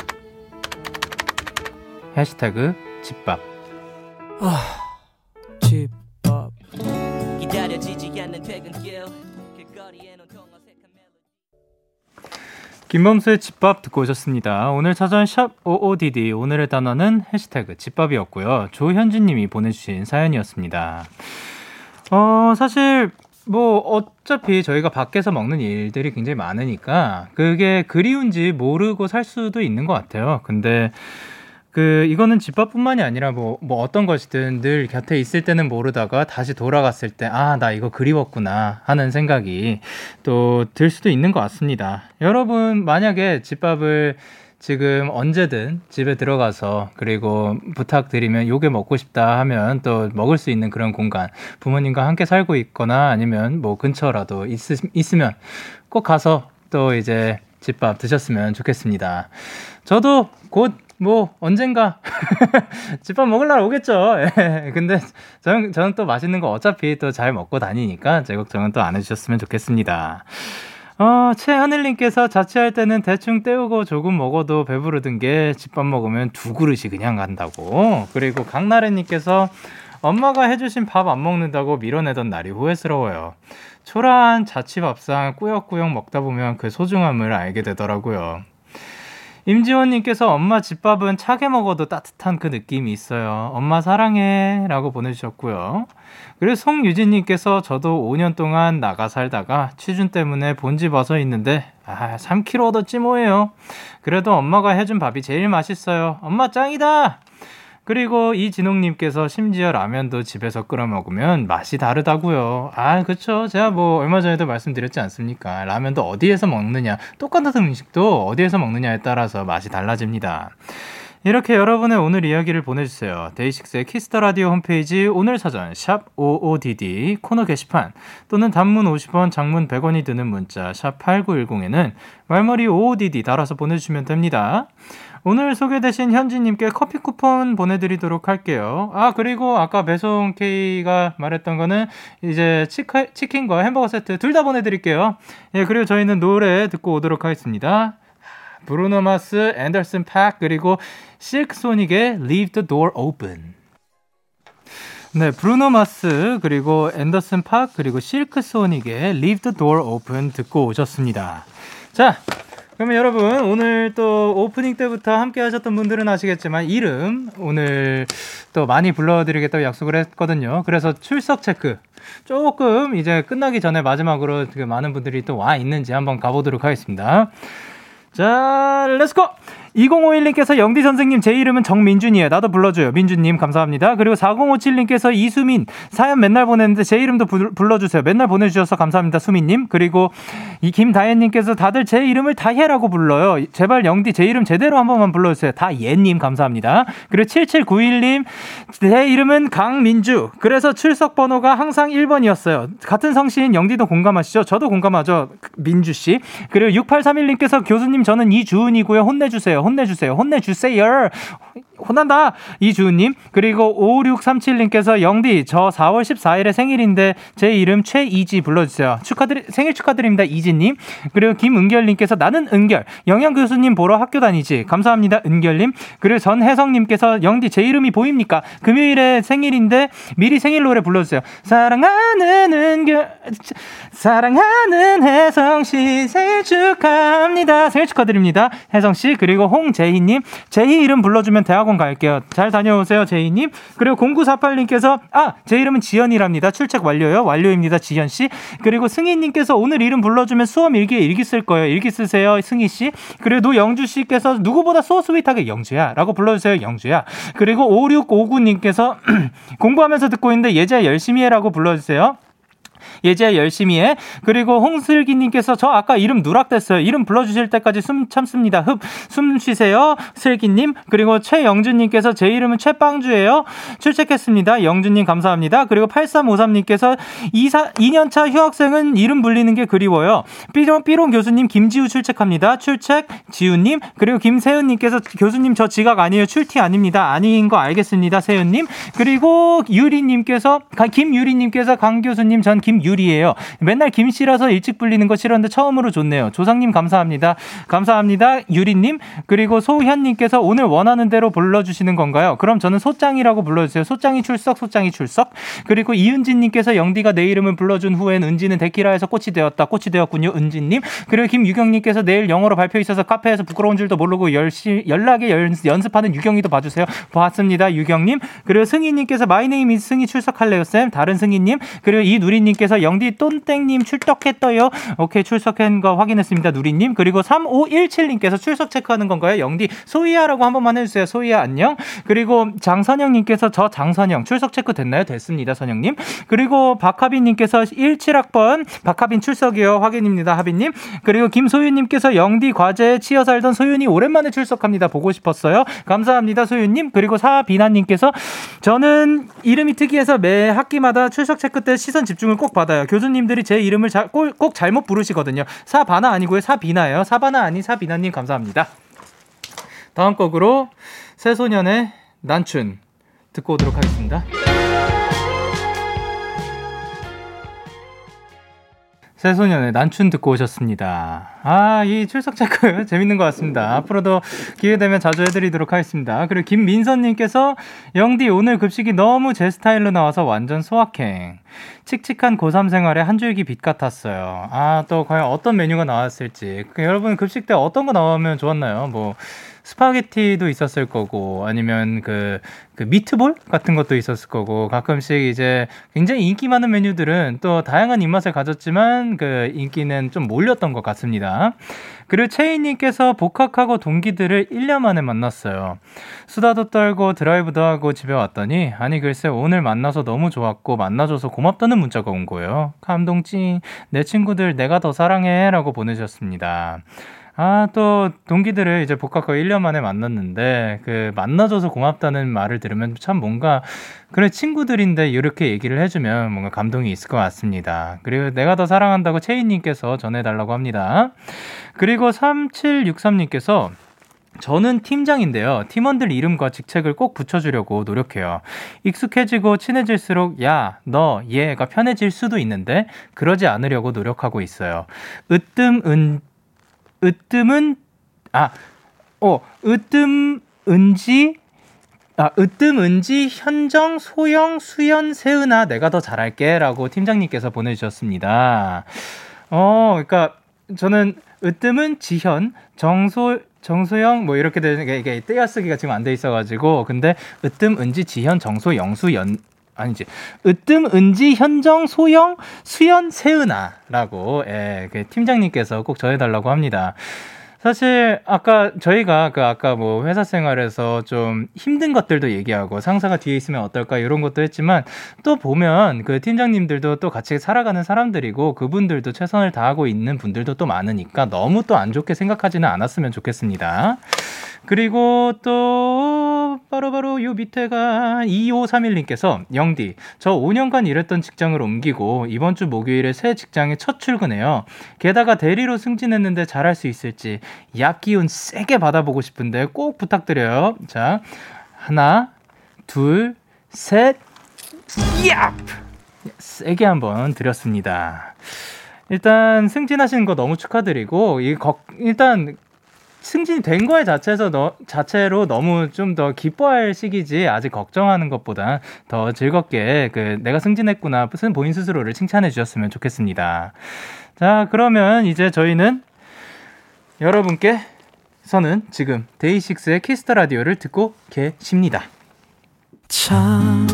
해시태그 집밥 집 김범수의 집밥 듣고 오셨습니다. 오늘 사전 샵 55DD 오늘의 단어는 해시태그 집밥이었고요. 조현진 님이 보내주신 사연이었습니다. 어 사실 뭐 어차피 저희가 밖에서 먹는 일들이 굉장히 많으니까 그게 그리운지 모르고 살 수도 있는 것 같아요. 근데 그 이거는 집밥뿐만이 아니라 뭐 뭐 어떤 것이든 늘 곁에 있을 때는 모르다가 다시 돌아갔을 때 아 나 이거 그리웠구나 하는 생각이 또 들 수도 있는 것 같습니다. 여러분 만약에 집밥을 지금 언제든 집에 들어가서 그리고 부탁드리면 요게 먹고 싶다 하면 또 먹을 수 있는 그런 공간 부모님과 함께 살고 있거나 아니면 뭐 근처라도 있, 있으면 꼭 가서 또 이제 집밥 드셨으면 좋겠습니다. 저도 곧 뭐 언젠가 집밥 먹으러 오겠죠. 예. 근데 저는 저는 또 맛있는 거 어차피 또 잘 먹고 다니니까 제 걱정은 또 안 해주셨으면 좋겠습니다. 어, 최하늘님께서 자취할 때는 대충 때우고 조금 먹어도 배부르던 게 집밥 먹으면 두 그릇이 그냥 간다고. 그리고 강나래님께서 엄마가 해주신 밥 안 먹는다고 밀어내던 날이 후회스러워요. 초라한 자취밥상 꾸역꾸역 먹다 보면 그 소중함을 알게 되더라고요. 임지원님께서 엄마 집밥은 차게 먹어도 따뜻한 그 느낌이 있어요. 엄마 사랑해. 라고 보내주셨고요. 그리고 송유진님께서 저도 5년 동안 나가 살다가 취준 때문에 본집 와서 있는데, 아, 3kg 얻었지 뭐예요. 그래도 엄마가 해준 밥이 제일 맛있어요. 엄마 짱이다! 그리고 이진홍님께서 심지어 라면도 집에서 끓여 먹으면 맛이 다르다고요. 아, 그쵸. 제가 뭐 얼마 전에도 말씀드렸지 않습니까? 라면도 어디에서 먹느냐, 똑같은 음식도 어디에서 먹느냐에 따라서 맛이 달라집니다. 이렇게 여러분의 오늘 이야기를 보내주세요. 데이식스의 Kiss the Radio 홈페이지 오늘 사전 샵 55DD 코너 게시판 또는 단문 50원, 장문 100원이 드는 문자 샵 8910에는 말머리 55DD 달아서 보내주시면 됩니다. 오늘 소개되신 현지님께 커피 쿠폰 보내드리도록 할게요. 아, 그리고 아까 배송 K가 말했던 거는 이제 치카, 치킨과 햄버거 세트 둘 다 보내드릴게요. 예, 그리고 저희는 노래 듣고 오도록 하겠습니다. 브루노 마스, 앤더슨 팍, 그리고 실크 소닉의 Leave the Door Open. 네, 브루노 마스, 그리고 앤더슨 팍, 그리고 실크 소닉의 Leave the Door Open 듣고 오셨습니다. 자, 그러면 여러분 오늘 또 오프닝 때부터 함께 하셨던 분들은 아시겠지만 이름 오늘 또 많이 불러드리겠다고 약속을 했거든요. 그래서 출석 체크 조금 이제 끝나기 전에 마지막으로 그 많은 분들이 또 와 있는지 한번 가보도록 하겠습니다. 자, let's go! 2051님께서 영디 선생님 제 이름은 정민준이에요. 나도 불러줘요. 민준님 감사합니다. 그리고 4057님께서 이수민 사연 맨날 보냈는데 제 이름도 부, 불러주세요. 맨날 보내주셔서 감사합니다. 수민님. 그리고 이 김다혜님께서 다들 제 이름을 다혜라고 불러요. 제발 영디 제 이름 제대로 한 번만 불러주세요. 다예님 감사합니다. 그리고 7791님 제 이름은 강민주. 그래서 출석 번호가 항상 1번이었어요. 같은 성씨인 영디도 공감하시죠? 저도 공감하죠. 민주 씨. 그리고 6831님께서 교수님 저는 이주은이고요. 혼내주세요. 혼내주세요. 혼내주세요. 혼난다. 이주은님. 그리고 5637님께서 영디, 저 4월 14일에 생일인데 제 이름 최이지 불러주세요. 축하드리, 생일 축하드립니다. 이지님. 그리고 김은결님께서 나는 은결. 영양교수님 보러 학교 다니지. 감사합니다. 은결님. 그리고 전혜성님께서 영디, 제 이름이 보입니까? 금요일에 생일인데 미리 생일 노래 불러주세요. 사랑하는 은결, 사랑하는 혜성씨 생일 축하합니다. 생일 축하드립니다. 혜성씨. 그리고 홍재희님. 제희 이름 불러주면 대학원 갈게요. 잘 다녀오세요, 제이님. 그리고 0948님께서, 아, 제 이름은 지연이랍니다. 출첵 완료요. 완료입니다, 지연 씨. 그리고 승희님께서 오늘 이름 불러주면 수험 일기에 일기 쓸 거예요. 일기 쓰세요, 승희 씨. 그리고 노영주 씨께서 누구보다 소스윗하게 영주야. 라고 불러주세요, 영주야. 그리고 5659님께서 공부하면서 듣고 있는데 예지야 열심히 해라고 불러주세요. 예지야 열심히 해. 그리고 홍슬기님께서 저 아까 이름 누락됐어요. 이름 불러주실 때까지 숨 참습니다. 흡, 숨 쉬세요. 슬기님. 그리고 최영준님께서 제 이름은 최빵주예요. 출첵했습니다. 영준님 감사합니다. 그리고 8353님께서 2사, 2년차 휴학생은 이름 불리는 게 그리워요. 삐롱, 삐롱 교수님 김지우 출첵합니다. 출첵 지우님. 그리고 김세은님께서 교수님 저 지각 아니에요. 출티 아닙니다. 아닌 거 알겠습니다. 세은님. 그리고 유리님께서, 김유리님께서 강 교수님 전 김유 리예요. 맨날 김씨라서 일찍 불리는 거 싫었는데 처음으로 좋네요. 조상님 감사합니다. 감사합니다. 유리님. 그리고 소현님께서 오늘 원하는 대로 불러주시는 건가요? 그럼 저는 소짱이라고 불러주세요. 소짱이 출석, 소짱이 출석. 그리고 이은진님께서 영디가 내 이름을 불러준 후엔 은진은 데키라에서 꽃이 되었다. 꽃이 되었군요. 은진님. 그리고 김유경님께서 내일 영어로 발표 있어서 카페에서 부끄러운 줄도 모르고 열시, 연락에 연습하는 유경이도 봐주세요. 봤습니다. 유경님. 그리고 승희님께서 my name 이 승희 출석할래요, 쌤. 다른 승희님. 그리고 이누리님께서 누리님께서 영디 똔땡님 출석했어요. 오케이, 출석한 거 확인했습니다. 누리님. 그리고 3517님께서 출석 체크하는 건가요? 영디 소희야라고 한 번만 해주세요. 소희야 안녕. 그리고 장선영님께서 저 장선영 출석 체크 됐나요? 됐습니다. 선영님. 그리고 박하빈님께서 17학번 박하빈 출석이요. 확인입니다. 하빈님. 그리고 김소윤님께서 영디 과제에 치여 살던 소윤이 오랜만에 출석합니다. 보고 싶었어요. 감사합니다. 소윤님. 그리고 사비나님께서 저는 이름이 특이해서 매 학기마다 출석 체크 때 시선 집중을 꼭 받아요. 교수님들이 제 이름을 자, 꼭, 꼭 잘못 부르시거든요. 사바나 아니고요. 사비나예요. 사바나 아닌 사비나님 감사합니다. 다음 곡으로 새소년의 난춘 듣고 오도록 하겠습니다. 새소년의 난춘 듣고 오셨습니다. 아, 이 출석 체크 재밌는 것 같습니다. 앞으로도 기회 되면 자주 해드리도록 하겠습니다. 그리고 김민선님께서 영디 오늘 급식이 너무 제 스타일로 나와서 완전 소확행. 칙칙한 고3 생활에 한 줄기 빛 같았어요. 아, 또 과연 어떤 메뉴가 나왔을지. 그 여러분 급식 때 어떤 거 나오면 좋았나요? 뭐, 스파게티도 있었을 거고 아니면 그, 그 미트볼 같은 것도 있었을 거고 가끔씩 이제 굉장히 인기 많은 메뉴들은 또 다양한 입맛을 가졌지만 그 인기는 좀 몰렸던 것 같습니다. 그리고 채이님께서 복학하고 동기들을 1년 만에 만났어요. 수다도 떨고 드라이브도 하고 집에 왔더니 아니 글쎄 오늘 만나서 너무 좋았고 만나줘서 고맙다는 문자가 온 거예요. 감동 찡 내 친구들 내가 더 사랑해라고 보내셨습니다. 아, 또, 동기들을 이제 복학하고 1년 만에 만났는데, 그, 만나줘서 고맙다는 말을 들으면 참 뭔가, 그래, 친구들인데 이렇게 얘기를 해주면 뭔가 감동이 있을 것 같습니다. 그리고 내가 더 사랑한다고 채인님께서 전해달라고 합니다. 그리고 3763님께서, 저는 팀장인데요. 팀원들 이름과 직책을 꼭 붙여주려고 노력해요. 익숙해지고 친해질수록 야, 너, 얘가 편해질 수도 있는데 그러지 않으려고 노력하고 있어요. 으뜸, 은, 으뜸은 아, 어, 으뜸 은지 아, 으뜸 은지 현정 소영 수연 세은아 내가 더 잘할게라고 팀장님께서 보내주셨습니다. 어, 그러니까 저는 으뜸은 지현 정소 정소영 뭐 이렇게 되는 게 이게 떼어쓰기가 지금 안 돼 있어가지고 근데 으뜸 은지 지현 정소 영수 연 아니지. 으뜸, 은지, 현정, 소영, 수연, 세은아라고, 예, 그 팀장님께서 꼭 전해달라고 합니다. 사실, 아까, 저희가 그 아까 뭐 회사 생활에서 좀 힘든 것들도 얘기하고 상사가 뒤에 있으면 어떨까 이런 것도 했지만 또 보면 그 팀장님들도 또 같이 살아가는 사람들이고 그분들도 최선을 다하고 있는 분들도 또 많으니까 너무 또 안 좋게 생각하지는 않았으면 좋겠습니다. 그리고 또 바로 바로 요 밑에가 2531님께서 영디 저 5년간 일했던 직장을 옮기고 이번 주 목요일에 새 직장에 첫 출근해요. 게다가 대리로 승진했는데 잘할 수 있을지 약 기운 세게 받아보고 싶은데 꼭 부탁드려요. 자 하나 둘 셋 얍! 세게 한번 드렸습니다. 일단 승진하시는 거 너무 축하드리고 이 거, 일단 승진이 된 거에 자체에서 너, 자체로 너무 좀 더 기뻐할 시기지 아직 걱정하는 것보다 더 즐겁게 그 내가 승진했구나 본인 스스로를 칭찬해 주셨으면 좋겠습니다. 자 그러면 이제 저희는 여러분께 서는 지금 데이식스의 Kiss the Radio를 듣고 계십니다. 참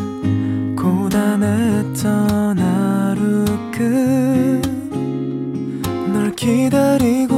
고단했던 하루 끝널 기다리고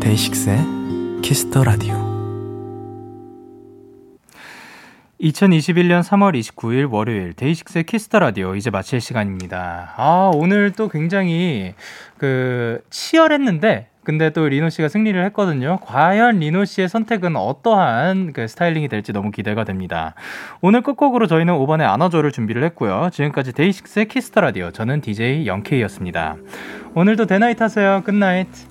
데이식스의 키스 더 라디오 2021년 3월 29일 월요일 데이식스의 키스 더 라디오 이제 마칠 시간입니다. 아, 오늘 또 굉장히 그 치열했는데 근데 또 리노 씨가 승리를 했거든요. 과연 리노 씨의 선택은 어떠한 그 스타일링이 될지 너무 기대가 됩니다. 오늘 끝곡으로 저희는 5번의 안아줘를 준비를 했고요. 지금까지 데이식스의 키스 더 라디오 저는 DJ 영케이였습니다. 오늘도 데나잇 하세요. Good night.